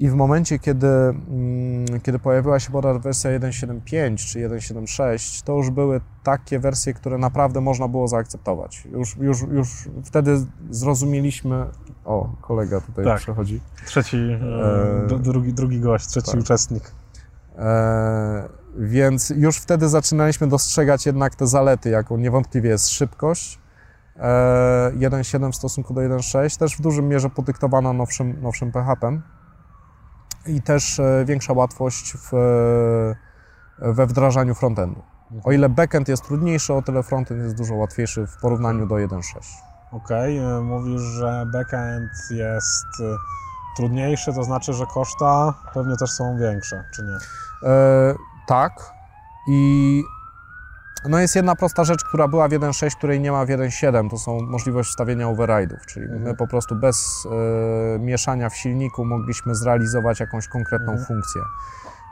Speaker 2: I w momencie, kiedy, mm, kiedy pojawiła się poda wersja 1.7.5 czy 1.7.6, to już były takie wersje, które naprawdę można było zaakceptować. Już, już, już wtedy zrozumieliśmy... O, kolega tutaj
Speaker 1: Tak.
Speaker 2: przechodzi.
Speaker 1: Trzeci, e,
Speaker 2: E,
Speaker 1: dru- drugi, drugi gość, trzeci
Speaker 2: tak.
Speaker 1: uczestnik.
Speaker 2: E, więc już wtedy zaczynaliśmy dostrzegać jednak te zalety, jaką niewątpliwie jest szybkość. E, 1.7 w stosunku do 1.6, też w dużym mierze podyktowana nowszym, nowszym PHP i też e, większa łatwość w, e, we wdrażaniu frontendu. O ile backend jest trudniejszy, o tyle frontend jest dużo łatwiejszy w porównaniu do 1.6.
Speaker 1: Okej, e, mówisz, że backend jest trudniejszy, to znaczy, że koszta pewnie też są większe, czy nie?
Speaker 2: E, tak. I no jest jedna prosta rzecz, która była w 1.6, której nie ma w 1.7, to są możliwość wstawienia override'ów, czyli my
Speaker 1: Mhm.
Speaker 2: po prostu bez e, mieszania w silniku mogliśmy zrealizować jakąś konkretną
Speaker 1: Mhm.
Speaker 2: funkcję.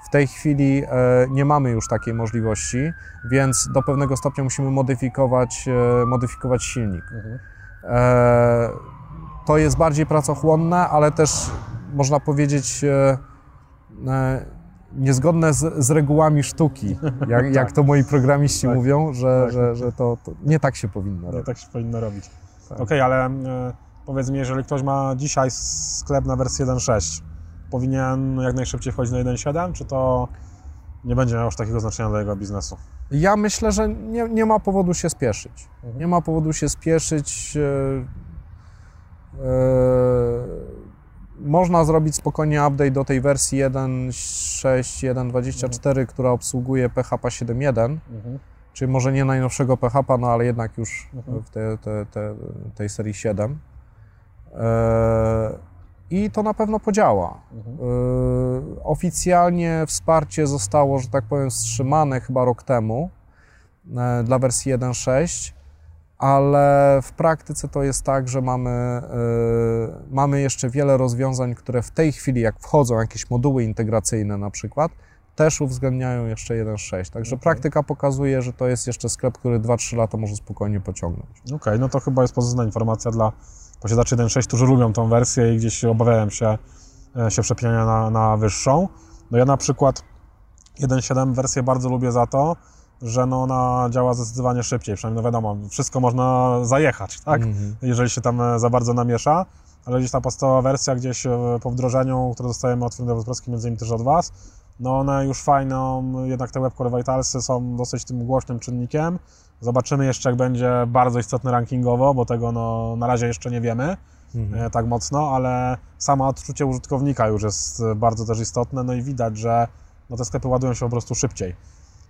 Speaker 2: W tej chwili e, nie mamy już takiej możliwości, więc do pewnego stopnia musimy modyfikować, e, modyfikować silnik.
Speaker 1: Mhm.
Speaker 2: E, to jest bardziej pracochłonne, ale też można powiedzieć e, e, niezgodne z, z regułami sztuki, jak, jak to moi programiści
Speaker 1: Tak.
Speaker 2: mówią, że,
Speaker 1: Tak.
Speaker 2: że, że to, to nie tak się powinno
Speaker 1: No
Speaker 2: robić.
Speaker 1: tak się powinno robić.
Speaker 2: Tak.
Speaker 1: Okej, ale e, powiedz mi, jeżeli ktoś ma dzisiaj sklep na wersję 1.6, powinien jak najszybciej wchodzić na 1.7, czy to nie będzie miało już takiego znaczenia dla jego biznesu?
Speaker 2: Ja myślę, że nie, nie ma powodu się spieszyć.
Speaker 1: Mhm.
Speaker 2: Nie ma powodu się spieszyć. e, e, można zrobić spokojnie update do tej wersji 1.6, 1.24, która obsługuje PHP 7.1.
Speaker 1: Mhm.
Speaker 2: czyli może nie najnowszego PHP, no ale jednak już
Speaker 1: Mhm.
Speaker 2: w te, te, te, tej serii 7. E, I to na pewno podziała.
Speaker 1: Mhm.
Speaker 2: E, Oficjalnie wsparcie zostało, że tak powiem, wstrzymane chyba rok temu e, dla wersji 1.6, ale w praktyce to jest tak, że mamy, e, mamy jeszcze wiele rozwiązań, które w tej chwili, jak wchodzą jakieś moduły integracyjne na przykład, też uwzględniają jeszcze 1.6. Także
Speaker 1: Okej.
Speaker 2: praktyka pokazuje, że to jest jeszcze sklep, który 2-3 lata może spokojnie pociągnąć.
Speaker 1: Okej, no to chyba jest pozytywna informacja dla posiadaczy 1.6, którzy lubią tą wersję i gdzieś obawiają się, e, się przepinania na, na wyższą. No ja na przykład 1.7 wersję bardzo lubię za to, że no ona działa zdecydowanie szybciej, przynajmniej no wiadomo, wszystko można zajechać, tak?
Speaker 2: Mhm.
Speaker 1: jeżeli się tam e, za bardzo namiesza, ale gdzieś ta podstawowa wersja gdzieś e, po wdrożeniu, które dostajemy od firmy deweloperskiej, między innymi też od Was, no one już fajną, jednak te Webcore Vitalsy są dosyć tym głośnym czynnikiem. Zobaczymy jeszcze, jak będzie bardzo istotny rankingowo, bo tego no, na razie jeszcze nie wiemy
Speaker 2: Mhm.
Speaker 1: e, tak mocno, ale samo odczucie użytkownika już jest bardzo też istotne, no i widać, że no, te sklepy ładują się po prostu szybciej.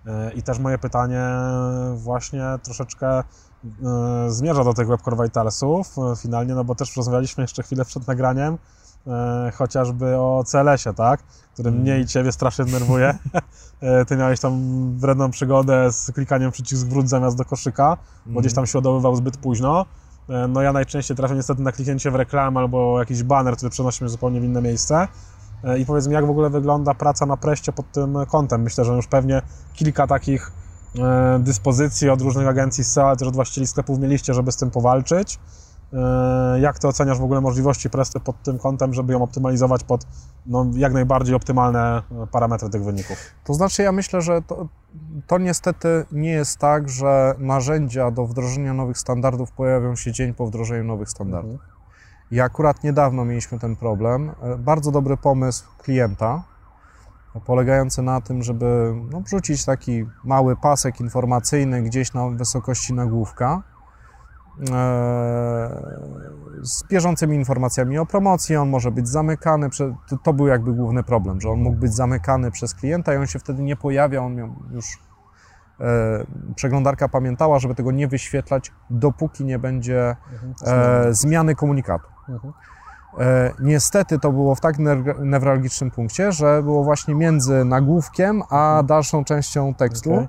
Speaker 1: E, I też moje pytanie właśnie troszeczkę e, zmierza do tych Webcore Vitalsów e, finalnie, no bo też rozmawialiśmy jeszcze chwilę przed nagraniem, chociażby o CLS-ie, tak? Który mnie i Ciebie strasznie denerwuje. Ty miałeś tam wredną przygodę z klikaniem przycisk zwróć zamiast do koszyka, bo gdzieś tam się ładowywał zbyt późno. No ja najczęściej trafię niestety na kliknięcie w reklamę albo jakiś baner, który przenosi mnie zupełnie w inne miejsce. E, I powiedz mi, jak w ogóle wygląda praca na preście pod tym kątem? Myślę, że już pewnie kilka takich e, dyspozycji od różnych agencji SEO, ale też od właścicieli sklepów mieliście, żeby z tym powalczyć. E, Jak ty oceniasz w ogóle możliwości Presty pod tym kątem, żeby ją optymalizować pod no, jak najbardziej optymalne parametry tych wyników?
Speaker 2: To znaczy, ja myślę, że to, to niestety nie jest tak, że narzędzia do wdrożenia nowych standardów pojawią się dzień po wdrożeniu nowych standardów. I akurat niedawno mieliśmy ten problem. E, Bardzo dobry pomysł klienta, polegający na tym, żeby no, wrzucić taki mały pasek informacyjny gdzieś na wysokości nagłówka e, z bieżącymi informacjami o promocji. On może być zamykany. To, to był jakby główny problem, że on mógł być zamykany przez klienta i on się wtedy nie pojawia. On miał już e, przeglądarka pamiętała, żeby tego nie wyświetlać, dopóki nie będzie e, zmiany komunikatu.
Speaker 1: Mhm.
Speaker 2: E, niestety to było w tak new- newralgicznym punkcie, że było właśnie między nagłówkiem a dalszą częścią tekstu.
Speaker 1: Okej.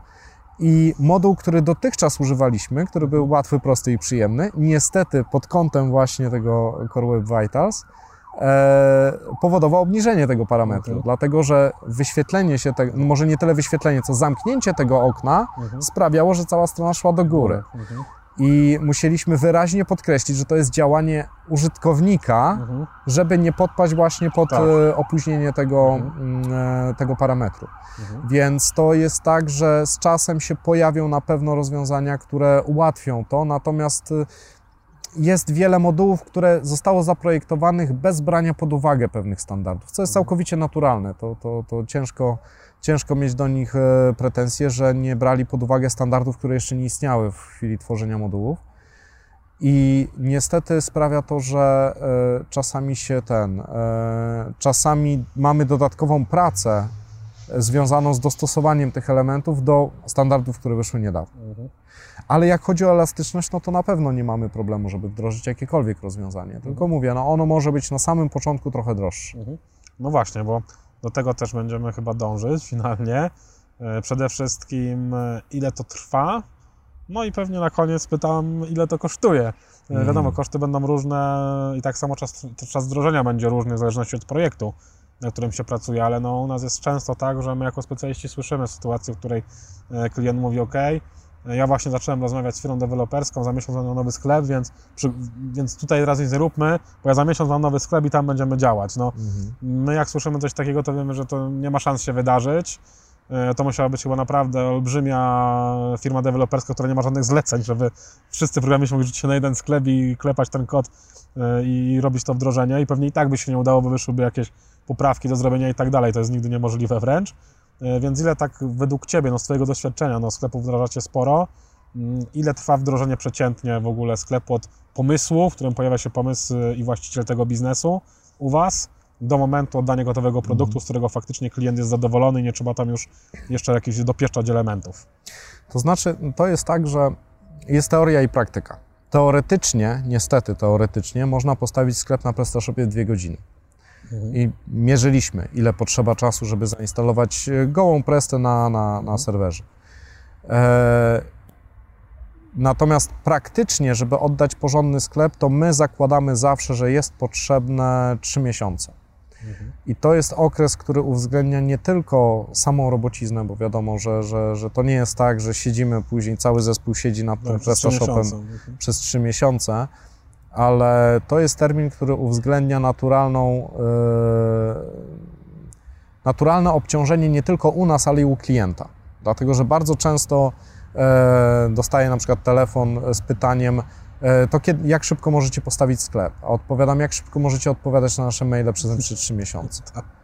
Speaker 2: I moduł, który dotychczas używaliśmy, który był łatwy, prosty i przyjemny, niestety pod kątem właśnie tego Core Web Vitals e, powodował obniżenie tego parametru,
Speaker 1: Okej.
Speaker 2: dlatego że wyświetlenie się, te, no może nie tyle wyświetlenie, co zamknięcie tego okna
Speaker 1: Mhm.
Speaker 2: sprawiało, że cała strona szła do góry.
Speaker 1: Mhm.
Speaker 2: I musieliśmy wyraźnie podkreślić, że to jest działanie użytkownika,
Speaker 1: Mhm.
Speaker 2: żeby nie podpaść właśnie pod
Speaker 1: Tak.
Speaker 2: e, opóźnienie tego,
Speaker 1: Mhm.
Speaker 2: mm, e, tego parametru.
Speaker 1: Mhm.
Speaker 2: Więc to jest tak, że z czasem się pojawią na pewno rozwiązania, które ułatwią to, natomiast y, jest wiele modułów, które zostało zaprojektowanych bez brania pod uwagę pewnych standardów, co jest całkowicie naturalne. To, to, to ciężko, ciężko mieć do nich e, pretensje, że nie brali pod uwagę standardów, które jeszcze nie istniały w chwili tworzenia modułów. I niestety sprawia to, że e, czasami się ten, e, czasami mamy dodatkową pracę związaną z dostosowaniem tych elementów do standardów, które wyszły niedawno.
Speaker 1: Mhm.
Speaker 2: Ale jak chodzi o elastyczność, no to na pewno nie mamy problemu, żeby wdrożyć jakiekolwiek rozwiązanie. Tylko mówię, no ono może być na samym początku trochę droższe.
Speaker 1: Mhm. No właśnie, bo do tego też będziemy chyba dążyć finalnie. E, Przede wszystkim, e, ile to trwa, no i pewnie na koniec pytam, ile to kosztuje.
Speaker 2: Mhm.
Speaker 1: Wiadomo, koszty będą różne i tak samo czas, czas wdrożenia będzie różny w zależności od projektu, na którym się pracuje, ale no, u nas jest często tak, że my jako specjaliści słyszymy sytuację, w której klient mówi OK, ja właśnie zacząłem rozmawiać z firmą deweloperską, za miesiąc mam nowy sklep, więc, przy, więc tutaj raz nic nie róbmy, bo ja za miesiąc mam nowy sklep i tam będziemy działać. No,
Speaker 2: Mhm.
Speaker 1: My jak słyszymy coś takiego, to wiemy, że to nie ma szans się wydarzyć. E, To musiała być chyba naprawdę olbrzymia firma deweloperska, która nie ma żadnych zleceń, żeby wszyscy programiści mogli rzucić się na jeden sklep i klepać ten kod e, i robić to wdrożenie i pewnie i tak by się nie udało, bo wyszłyby jakieś poprawki do zrobienia i tak dalej. To jest nigdy niemożliwe wręcz. E, Więc ile tak według Ciebie, no z Twojego doświadczenia, no sklepów wdrażacie sporo, mm, ile trwa wdrożenie przeciętnie w ogóle sklepu od pomysłu, w którym pojawia się pomysł y, i właściciel tego biznesu u Was, do momentu oddania gotowego produktu, z którego faktycznie klient jest zadowolony i nie trzeba tam już jeszcze jakichś dopieszczać elementów.
Speaker 2: To znaczy, to jest tak, że jest teoria i praktyka. Teoretycznie, niestety teoretycznie, można postawić sklep na PrestaShopie w dwie godziny. I mierzyliśmy, ile potrzeba czasu, żeby zainstalować e, gołą prestę na, na, na serwerze. E, natomiast praktycznie, żeby oddać porządny sklep, to my zakładamy zawsze, że jest potrzebne 3 miesiące. I to jest okres, który uwzględnia nie tylko samą robociznę, bo wiadomo, że, że, że to nie jest tak, że siedzimy później, cały zespół siedzi nad tym
Speaker 1: Tak, przez trzy
Speaker 2: PrestaShopem
Speaker 1: miesiące. Mhm.
Speaker 2: przez 3 miesiące, ale to jest termin, który uwzględnia naturalną, e, naturalne obciążenie nie tylko u nas, ale i u klienta. Dlatego, że bardzo często e, dostaję na przykład telefon z pytaniem, e, to kiedy, jak szybko możecie postawić sklep? A odpowiadam, jak szybko możecie odpowiadać na nasze maile przez najbliższe 3 miesiące.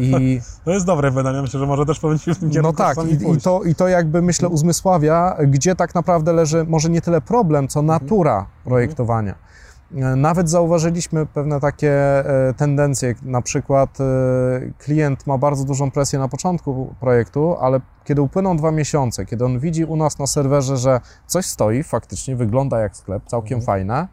Speaker 2: I
Speaker 1: To jest dobre wydanie, myślę, że może też powinniśmy w tym
Speaker 2: no
Speaker 1: kierunku
Speaker 2: tak,
Speaker 1: czasami
Speaker 2: i, i, to, i to jakby myślę uzmysławia, gdzie tak naprawdę leży może nie tyle problem, co natura projektowania. E, Nawet zauważyliśmy pewne takie e, tendencje, na przykład e, klient ma bardzo dużą presję na początku projektu, ale kiedy upłyną dwa miesiące, kiedy on widzi u nas na serwerze, że coś stoi, faktycznie wygląda jak sklep, całkiem fajne,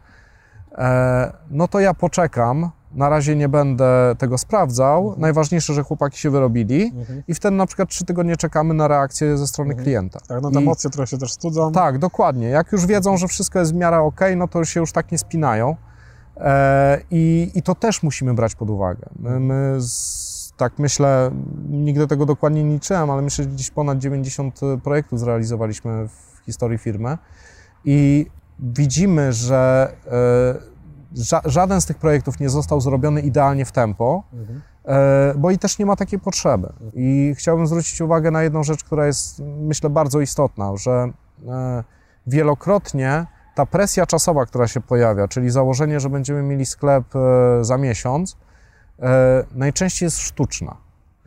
Speaker 2: e, no to ja poczekam, na razie nie będę tego sprawdzał, najważniejsze, że chłopaki się wyrobili
Speaker 1: Mhm.
Speaker 2: i wtedy na przykład trzy tygodnie czekamy na reakcję ze strony
Speaker 1: Mhm.
Speaker 2: klienta.
Speaker 1: Tak, no te
Speaker 2: I-
Speaker 1: emocje trochę się też studzą.
Speaker 2: tak, dokładnie. Jak już wiedzą, że wszystko jest w miarę ok, no to się już tak nie spinają. E, i, I to też musimy brać pod uwagę. My, my z, tak myślę, nigdy tego dokładnie nie liczyłem, ale myślę, że gdzieś ponad 90 projektów zrealizowaliśmy w historii firmy i widzimy, że e, ża- żaden z tych projektów nie został zrobiony idealnie w tempo,
Speaker 1: Mhm.
Speaker 2: E, bo i też nie ma takiej potrzeby. I chciałbym zwrócić uwagę na jedną rzecz, która jest, myślę, bardzo istotna, że e, wielokrotnie ta presja czasowa, która się pojawia, czyli założenie, że będziemy mieli sklep e, za miesiąc, najczęściej jest sztuczna.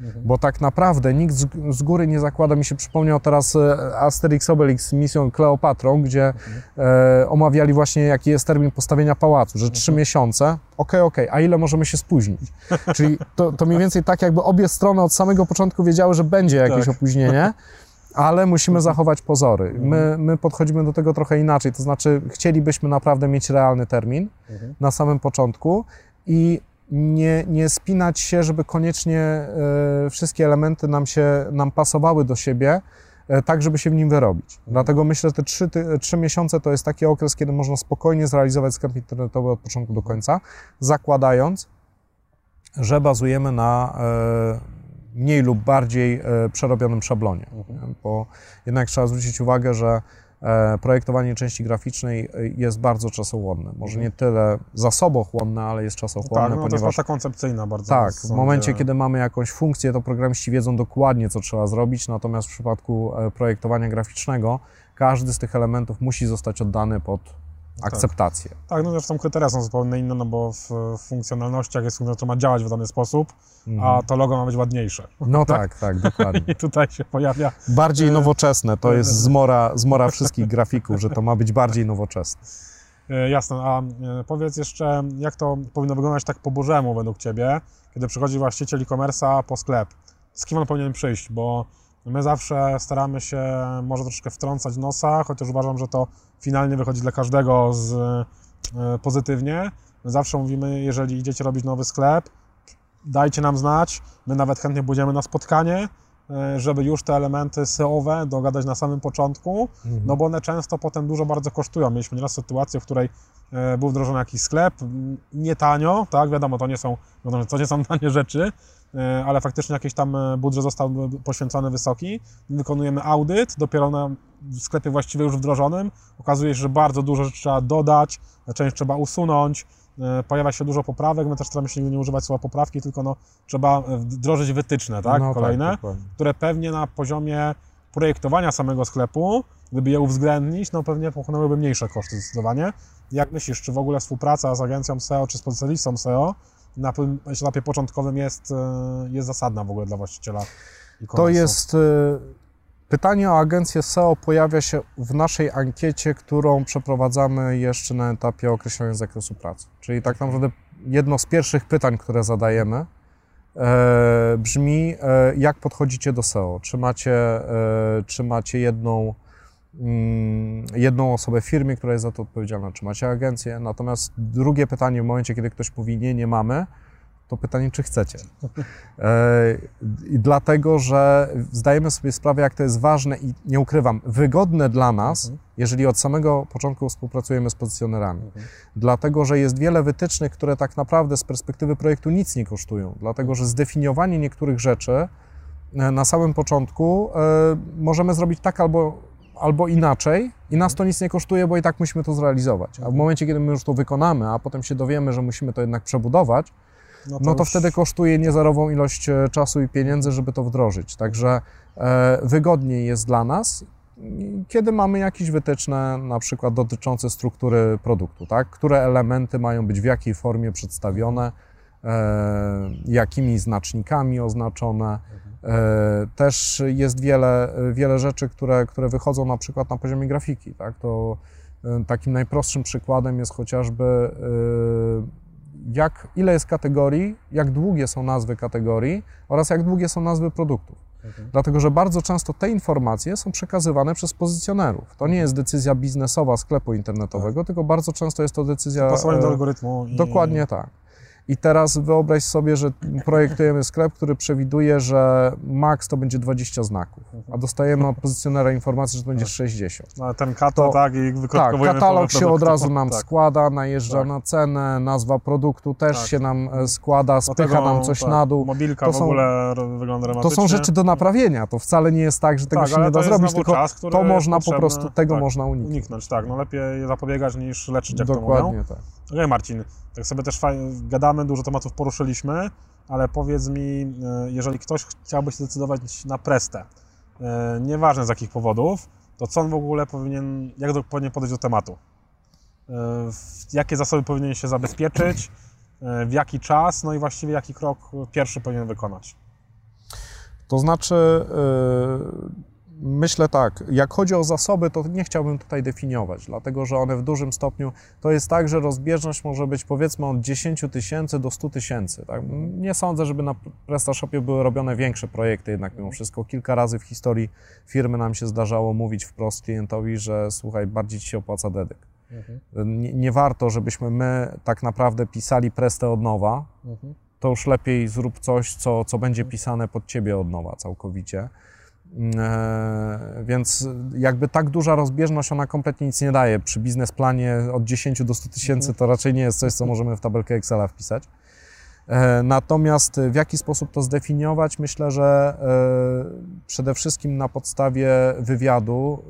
Speaker 1: Mhm.
Speaker 2: Bo tak naprawdę nikt z, z góry nie zakłada, mi się przypomniał teraz e, Asterix Obelix z misją Kleopatrą, gdzie e, omawiali właśnie jaki jest termin postawienia pałacu, że trzy miesiące, okej, okej, a ile możemy się spóźnić? Czyli to, to mniej więcej tak jakby obie strony od samego początku wiedziały, że będzie jakieś
Speaker 1: Tak.
Speaker 2: opóźnienie, ale musimy zachować pozory. My, my podchodzimy do tego trochę inaczej, to znaczy chcielibyśmy naprawdę mieć realny termin,
Speaker 1: Mhm.
Speaker 2: na samym początku i nie, nie spinać się, żeby koniecznie e, wszystkie elementy nam się nam pasowały do siebie, e, tak żeby się w nim wyrobić. Dlatego myślę, że te trzy, trzy miesiące to jest taki okres, kiedy można spokojnie zrealizować sklep internetowy od początku do końca, zakładając, że bazujemy na e, mniej lub bardziej przerobionym szablonie.
Speaker 1: Mhm.
Speaker 2: Bo jednak trzeba zwrócić uwagę, że projektowanie części graficznej e, jest bardzo czasochłonne. Może nie tyle zasobochłonne, ale jest czasochłonne,
Speaker 1: Tak, no to jest
Speaker 2: ponieważ
Speaker 1: koncepcyjna bardzo.
Speaker 2: tak, w momencie, kiedy mamy jakąś funkcję, to programiści wiedzą dokładnie, co trzeba zrobić, natomiast w przypadku e, projektowania graficznego każdy z tych elementów musi zostać oddany pod akceptację.
Speaker 1: Tak, no zresztą kryteria są zupełnie inne, no bo w, funkcjonalnościach jest to ma działać w dany sposób, a to logo ma być ładniejsze.
Speaker 2: No tak, tak, dokładnie.
Speaker 1: I tutaj się pojawia
Speaker 2: Bardziej nowoczesne, to jest zmora, zmora wszystkich grafików, że to ma być bardziej nowoczesne.
Speaker 1: E, Jasne, a e, powiedz jeszcze, jak to powinno wyglądać tak po bożemu według Ciebie, kiedy przychodzi właściciel e-commerce'a po sklep? Z kim on powinien przyjść? Bo my zawsze staramy się może troszkę wtrącać nosa, chociaż uważam, że to finalnie wychodzi dla każdego z, e, pozytywnie. My zawsze mówimy, jeżeli idziecie robić nowy sklep, dajcie nam znać, my nawet chętnie pójdziemy na spotkanie, e, żeby już te elementy SEO-owe dogadać na samym początku, no bo one często potem dużo bardzo kosztują. Mieliśmy nieraz sytuację, w której e, był wdrożony jakiś sklep, nie tanio, tak, wiadomo, to nie są, wiadomo, to nie są tanie rzeczy, ale faktycznie jakiś tam e, budżet został e, poświęcony wysoki. Wykonujemy audyt, dopiero na w sklepie właściwie już wdrożonym okazuje się, że bardzo dużo rzeczy trzeba dodać, część trzeba usunąć, e, pojawia się dużo poprawek, my też staramy się nie używać słowa poprawki, tylko no, trzeba e, wdrożyć wytyczne, tak,
Speaker 2: No
Speaker 1: kolejne
Speaker 2: dokładnie.
Speaker 1: które pewnie na poziomie projektowania samego sklepu, gdyby je uwzględnić, no pewnie pochłonęłyby mniejsze koszty zdecydowanie. Jak myślisz, czy w ogóle współpraca z agencją SEO czy z specjalistą SEO na tym etapie początkowym jest, e, jest zasadna w ogóle dla właściciela e-commerce'u?
Speaker 2: To jest y, pytanie o agencję SEO pojawia się w naszej ankiecie, którą przeprowadzamy jeszcze na etapie określenia zakresu pracy. Czyli tak naprawdę jedno z pierwszych pytań, które zadajemy, e, brzmi, e, jak podchodzicie do SEO? Czy macie, e, czy macie jedną, jedną osobę w firmie, która jest za to odpowiedzialna, czy macie agencję? Natomiast drugie pytanie w momencie, kiedy ktoś mówi nie, nie mamy, to pytanie, czy chcecie? E, I dlatego, że zdajemy sobie sprawę, jak to jest ważne i nie ukrywam, wygodne dla nas,
Speaker 1: Mhm.
Speaker 2: jeżeli od samego początku współpracujemy z pozycjonerami.
Speaker 1: Mhm.
Speaker 2: Dlatego, że jest wiele wytycznych, które tak naprawdę z perspektywy projektu nic nie kosztują. Dlatego, że zdefiniowanie niektórych rzeczy e, na samym początku e, możemy zrobić tak albo, albo inaczej i nas to nic nie kosztuje, bo i tak musimy to zrealizować. A w momencie, kiedy my już to wykonamy, a potem się dowiemy, że musimy to jednak przebudować, no to
Speaker 1: już-
Speaker 2: wtedy kosztuje niezerową ilość e, czasu i pieniędzy, żeby to wdrożyć. Także e, wygodniej jest dla nas, kiedy mamy jakieś wytyczne, na przykład dotyczące struktury produktu, tak? które elementy mają być w jakiej formie przedstawione, jakimi znacznikami oznaczone. E, też jest wiele, wiele rzeczy, które, które wychodzą na przykład na poziomie grafiki. Tak? To Y, Takim najprostszym przykładem jest chociażby jak, ile jest kategorii, jak długie są nazwy kategorii oraz jak długie są nazwy produktów.
Speaker 1: Mhm.
Speaker 2: Dlatego, że bardzo często te informacje są przekazywane przez pozycjonerów. To nie jest decyzja biznesowa sklepu internetowego, tylko bardzo często jest to decyzja.
Speaker 1: Pasowanie do
Speaker 2: e,
Speaker 1: algorytmu. I...
Speaker 2: Dokładnie tak. I teraz wyobraź sobie, że projektujemy sklep, który przewiduje, że max to będzie 20 znaków, a dostajemy od pozycjonera informację, że to będzie 60.
Speaker 1: No, ten kato,
Speaker 2: To-
Speaker 1: tak, i
Speaker 2: Tak, katalog się od razu nam
Speaker 1: tak.
Speaker 2: składa, najeżdża
Speaker 1: Tak.
Speaker 2: na cenę, nazwa produktu też
Speaker 1: Tak.
Speaker 2: się nam e, składa,
Speaker 1: Do
Speaker 2: spycha
Speaker 1: tego,
Speaker 2: nam coś
Speaker 1: tak,
Speaker 2: na dół.
Speaker 1: Mobilka
Speaker 2: To
Speaker 1: w
Speaker 2: są-
Speaker 1: ogóle ro- wygląda
Speaker 2: To są rzeczy do naprawienia. To wcale nie jest tak, że tego
Speaker 1: tak,
Speaker 2: się nie da zrobić, tylko
Speaker 1: czas,
Speaker 2: to można po prostu, tego
Speaker 1: tak,
Speaker 2: można uniknąć.
Speaker 1: uniknąć. Tak, no lepiej zapobiegać niż leczyć, jak to mówią.
Speaker 2: Dokładnie tak.
Speaker 1: Okej, Marcin, tak sobie też fajnie gadamy, dużo tematów poruszyliśmy, ale powiedz mi, e, jeżeli ktoś chciałby się zdecydować na prestę, e, nieważne z jakich powodów, to co on w ogóle powinien, jak do, powinien podejść do tematu? E, Jakie zasoby powinien się zabezpieczyć, w jaki czas, no i właściwie jaki krok pierwszy powinien wykonać?
Speaker 2: To znaczy, myślę tak, jak chodzi o zasoby, to nie chciałbym tutaj definiować, dlatego że one w dużym stopniu, to jest tak, że rozbieżność może być powiedzmy od 10 tysięcy do 100 tysięcy. Tak? Nie sądzę, żeby na PrestaShopie były robione większe projekty, jednak mimo wszystko kilka razy w historii firmy nam się zdarzało mówić wprost klientowi, że słuchaj, bardziej ci się opłaca dedyk. Nie, nie warto, żebyśmy my tak naprawdę pisali prestę od nowa, to już lepiej zrób coś, co, co będzie pisane pod ciebie od nowa całkowicie. E, więc jakby tak duża rozbieżność, ona kompletnie nic nie daje. Przy biznesplanie od 10 do 100 tysięcy to raczej nie jest coś, co możemy w tabelkę Excela wpisać. E, Natomiast w jaki sposób to zdefiniować? Myślę, że e, przede wszystkim na podstawie wywiadu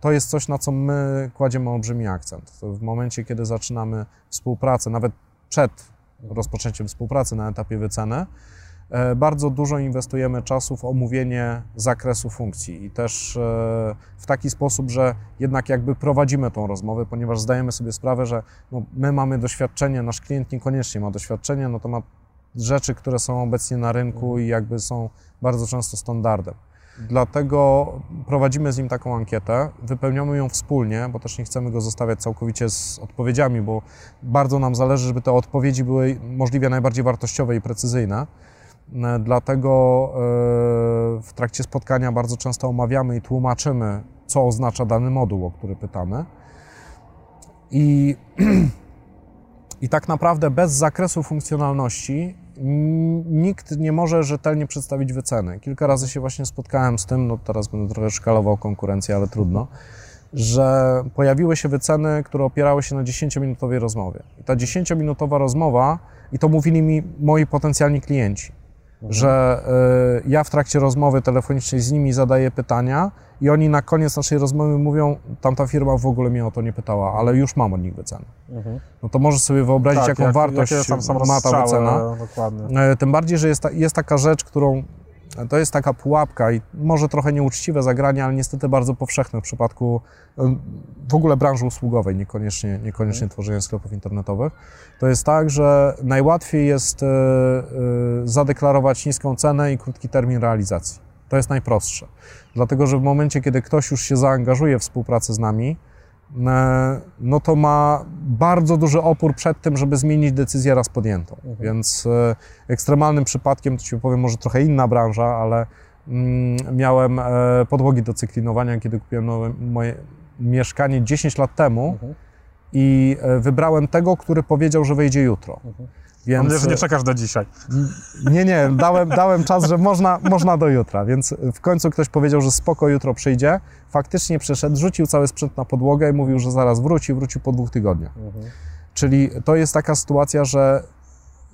Speaker 2: to jest coś, na co my kładziemy olbrzymi akcent. W momencie, kiedy zaczynamy współpracę, nawet przed rozpoczęciem współpracy na etapie wyceny, bardzo dużo inwestujemy czasu w omówienie zakresu funkcji i też e, w taki sposób, że jednak jakby prowadzimy tą rozmowę, ponieważ zdajemy sobie sprawę, że no, my mamy doświadczenie, nasz klient niekoniecznie ma doświadczenie, no to ma rzeczy, które są obecnie na rynku i jakby są bardzo często standardem. Dlatego prowadzimy z nim taką ankietę, wypełniamy ją wspólnie, bo też nie chcemy go zostawiać całkowicie z odpowiedziami, bo bardzo nam zależy, żeby te odpowiedzi były możliwie najbardziej wartościowe i precyzyjne. E, Dlatego e, w trakcie spotkania bardzo często omawiamy i tłumaczymy, co oznacza dany moduł, o który pytamy. I, i tak naprawdę bez zakresu funkcjonalności nikt nie może rzetelnie przedstawić wyceny. Kilka razy się właśnie spotkałem z tym, no teraz będę trochę szkalował konkurencję, ale trudno, że pojawiły się wyceny, które opierały się na 10-minutowej rozmowie. I ta 10-minutowa rozmowa, i to mówili mi moi potencjalni klienci, że y, ja w trakcie rozmowy telefonicznej z nimi zadaję pytania i oni na koniec naszej rozmowy mówią, tamta firma w ogóle mnie o to nie pytała, ale już mam od nich wycenę. No to możesz sobie wyobrazić, jaką
Speaker 1: Tak, jak-
Speaker 2: wartość
Speaker 1: są
Speaker 2: ma ta wycena.
Speaker 1: Dokładnie.
Speaker 2: E, Tym bardziej, że jest, ta, jest taka rzecz, którą to jest taka pułapka i może trochę nieuczciwe zagranie, ale niestety bardzo powszechne w przypadku w ogóle branży usługowej, niekoniecznie, niekoniecznie tworzenia sklepów internetowych. To jest tak, że najłatwiej jest e, e, zadeklarować niską cenę i krótki termin realizacji. To jest najprostsze. Dlatego, że w momencie, kiedy ktoś już się zaangażuje w współpracę z nami, no to ma bardzo duży opór przed tym, żeby zmienić decyzję raz podjętą. Więc e, ekstremalnym przypadkiem, to ci powiem, może trochę inna branża, ale mm, miałem e, podłogi do cyklinowania, kiedy kupiłem nowe, moje mieszkanie 10 lat temu
Speaker 1: Mhm.
Speaker 2: i e, wybrałem tego, który powiedział, że wejdzie jutro.
Speaker 1: Mam
Speaker 2: Więc
Speaker 1: nie
Speaker 2: e,
Speaker 1: czekasz do dzisiaj.
Speaker 2: nie, nie, dałem, dałem czas, że można, można do jutra, więc w końcu ktoś powiedział, że spoko, jutro przyjdzie. Faktycznie przyszedł, rzucił cały sprzęt na podłogę i mówił, że zaraz wróci, wrócił po dwóch tygodniach. Czyli to jest taka sytuacja, że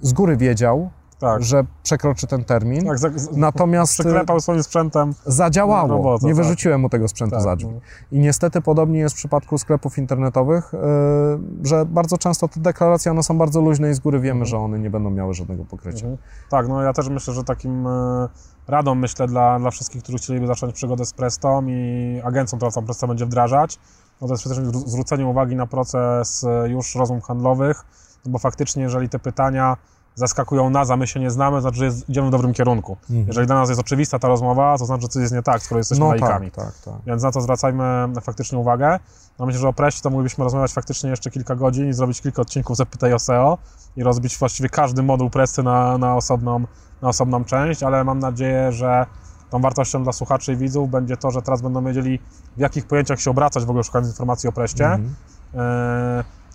Speaker 2: z góry wiedział,
Speaker 1: Tak.
Speaker 2: że przekroczy ten termin,
Speaker 1: Tak, za,
Speaker 2: natomiast
Speaker 1: przyklepał swoim sprzętem.
Speaker 2: zadziałało.
Speaker 1: robota,
Speaker 2: nie
Speaker 1: tak.
Speaker 2: wyrzuciłem mu tego sprzętu
Speaker 1: Tak,
Speaker 2: za drzwi.
Speaker 1: no.
Speaker 2: I niestety podobnie jest w przypadku sklepów internetowych, yy, że bardzo często te deklaracje one są bardzo luźne i z góry wiemy, że one nie będą miały żadnego pokrycia.
Speaker 1: Mhm. Tak, no ja też myślę, że takim e, radą myślę dla, dla wszystkich, którzy chcieliby zacząć przygodę z Prestą i agencją, która tą Prestę będzie wdrażać, no to jest przede wszystkim zwrócenie uwagi na proces e, już rozmów handlowych, no bo faktycznie jeżeli te pytania zaskakują nas, a my się nie znamy, znaczy, że jest, idziemy w dobrym kierunku. Jeżeli dla nas jest oczywista ta rozmowa, to znaczy, że coś jest nie tak, skoro jesteśmy
Speaker 2: No
Speaker 1: laikami.
Speaker 2: tak, tak, tak.
Speaker 1: Więc na to zwracajmy faktycznie uwagę. No myślę, że o preście to moglibyśmy rozmawiać faktycznie jeszcze kilka godzin i zrobić kilka odcinków Zapytaj o SEO i rozbić właściwie każdy moduł presy na, na, osobną, na osobną część, ale mam nadzieję, że tą wartością dla słuchaczy i widzów będzie to, że teraz będą wiedzieli w jakich pojęciach się obracać w ogóle szukając informacji o preście.
Speaker 2: Mhm.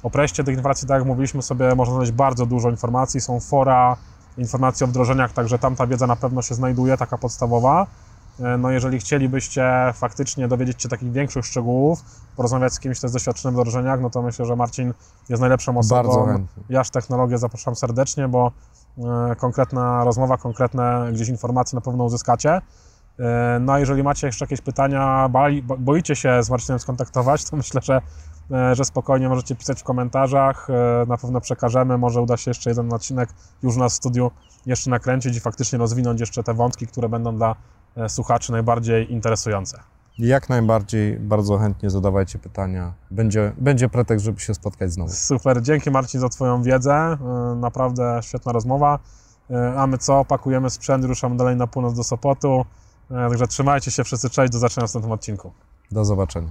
Speaker 1: O preście tych informacji, tak jak mówiliśmy sobie, można znaleźć bardzo dużo informacji, są fora, informacje o wdrożeniach, także tam ta wiedza na pewno się znajduje, taka podstawowa. E, No jeżeli chcielibyście faktycznie dowiedzieć się takich większych szczegółów, porozmawiać z kimś, kto jest doświadczony w wdrożeniach, no to myślę, że Marcin jest najlepszą osobą.
Speaker 2: Bardzo chętnie.
Speaker 1: Jaż Technologię zapraszam serdecznie, bo e, konkretna rozmowa, konkretne gdzieś informacje na pewno uzyskacie. E, No a jeżeli macie jeszcze jakieś pytania, boicie się z Marcinem skontaktować, to myślę, że, że spokojnie możecie pisać w komentarzach. E, Na pewno przekażemy, może uda się jeszcze jeden odcinek już na studiu jeszcze nakręcić i faktycznie rozwinąć jeszcze te wątki, które będą dla e, słuchaczy najbardziej interesujące.
Speaker 2: Jak najbardziej, bardzo chętnie zadawajcie pytania. Będzie, będzie pretekst, żeby się spotkać znowu.
Speaker 1: Super, dzięki Marcin za Twoją wiedzę. E, Naprawdę świetna rozmowa. E, A my co? Pakujemy sprzęt, ruszamy dalej na północ do Sopotu. E, Także trzymajcie się wszyscy, cześć, do zobaczenia w następnym odcinku.
Speaker 2: Do zobaczenia.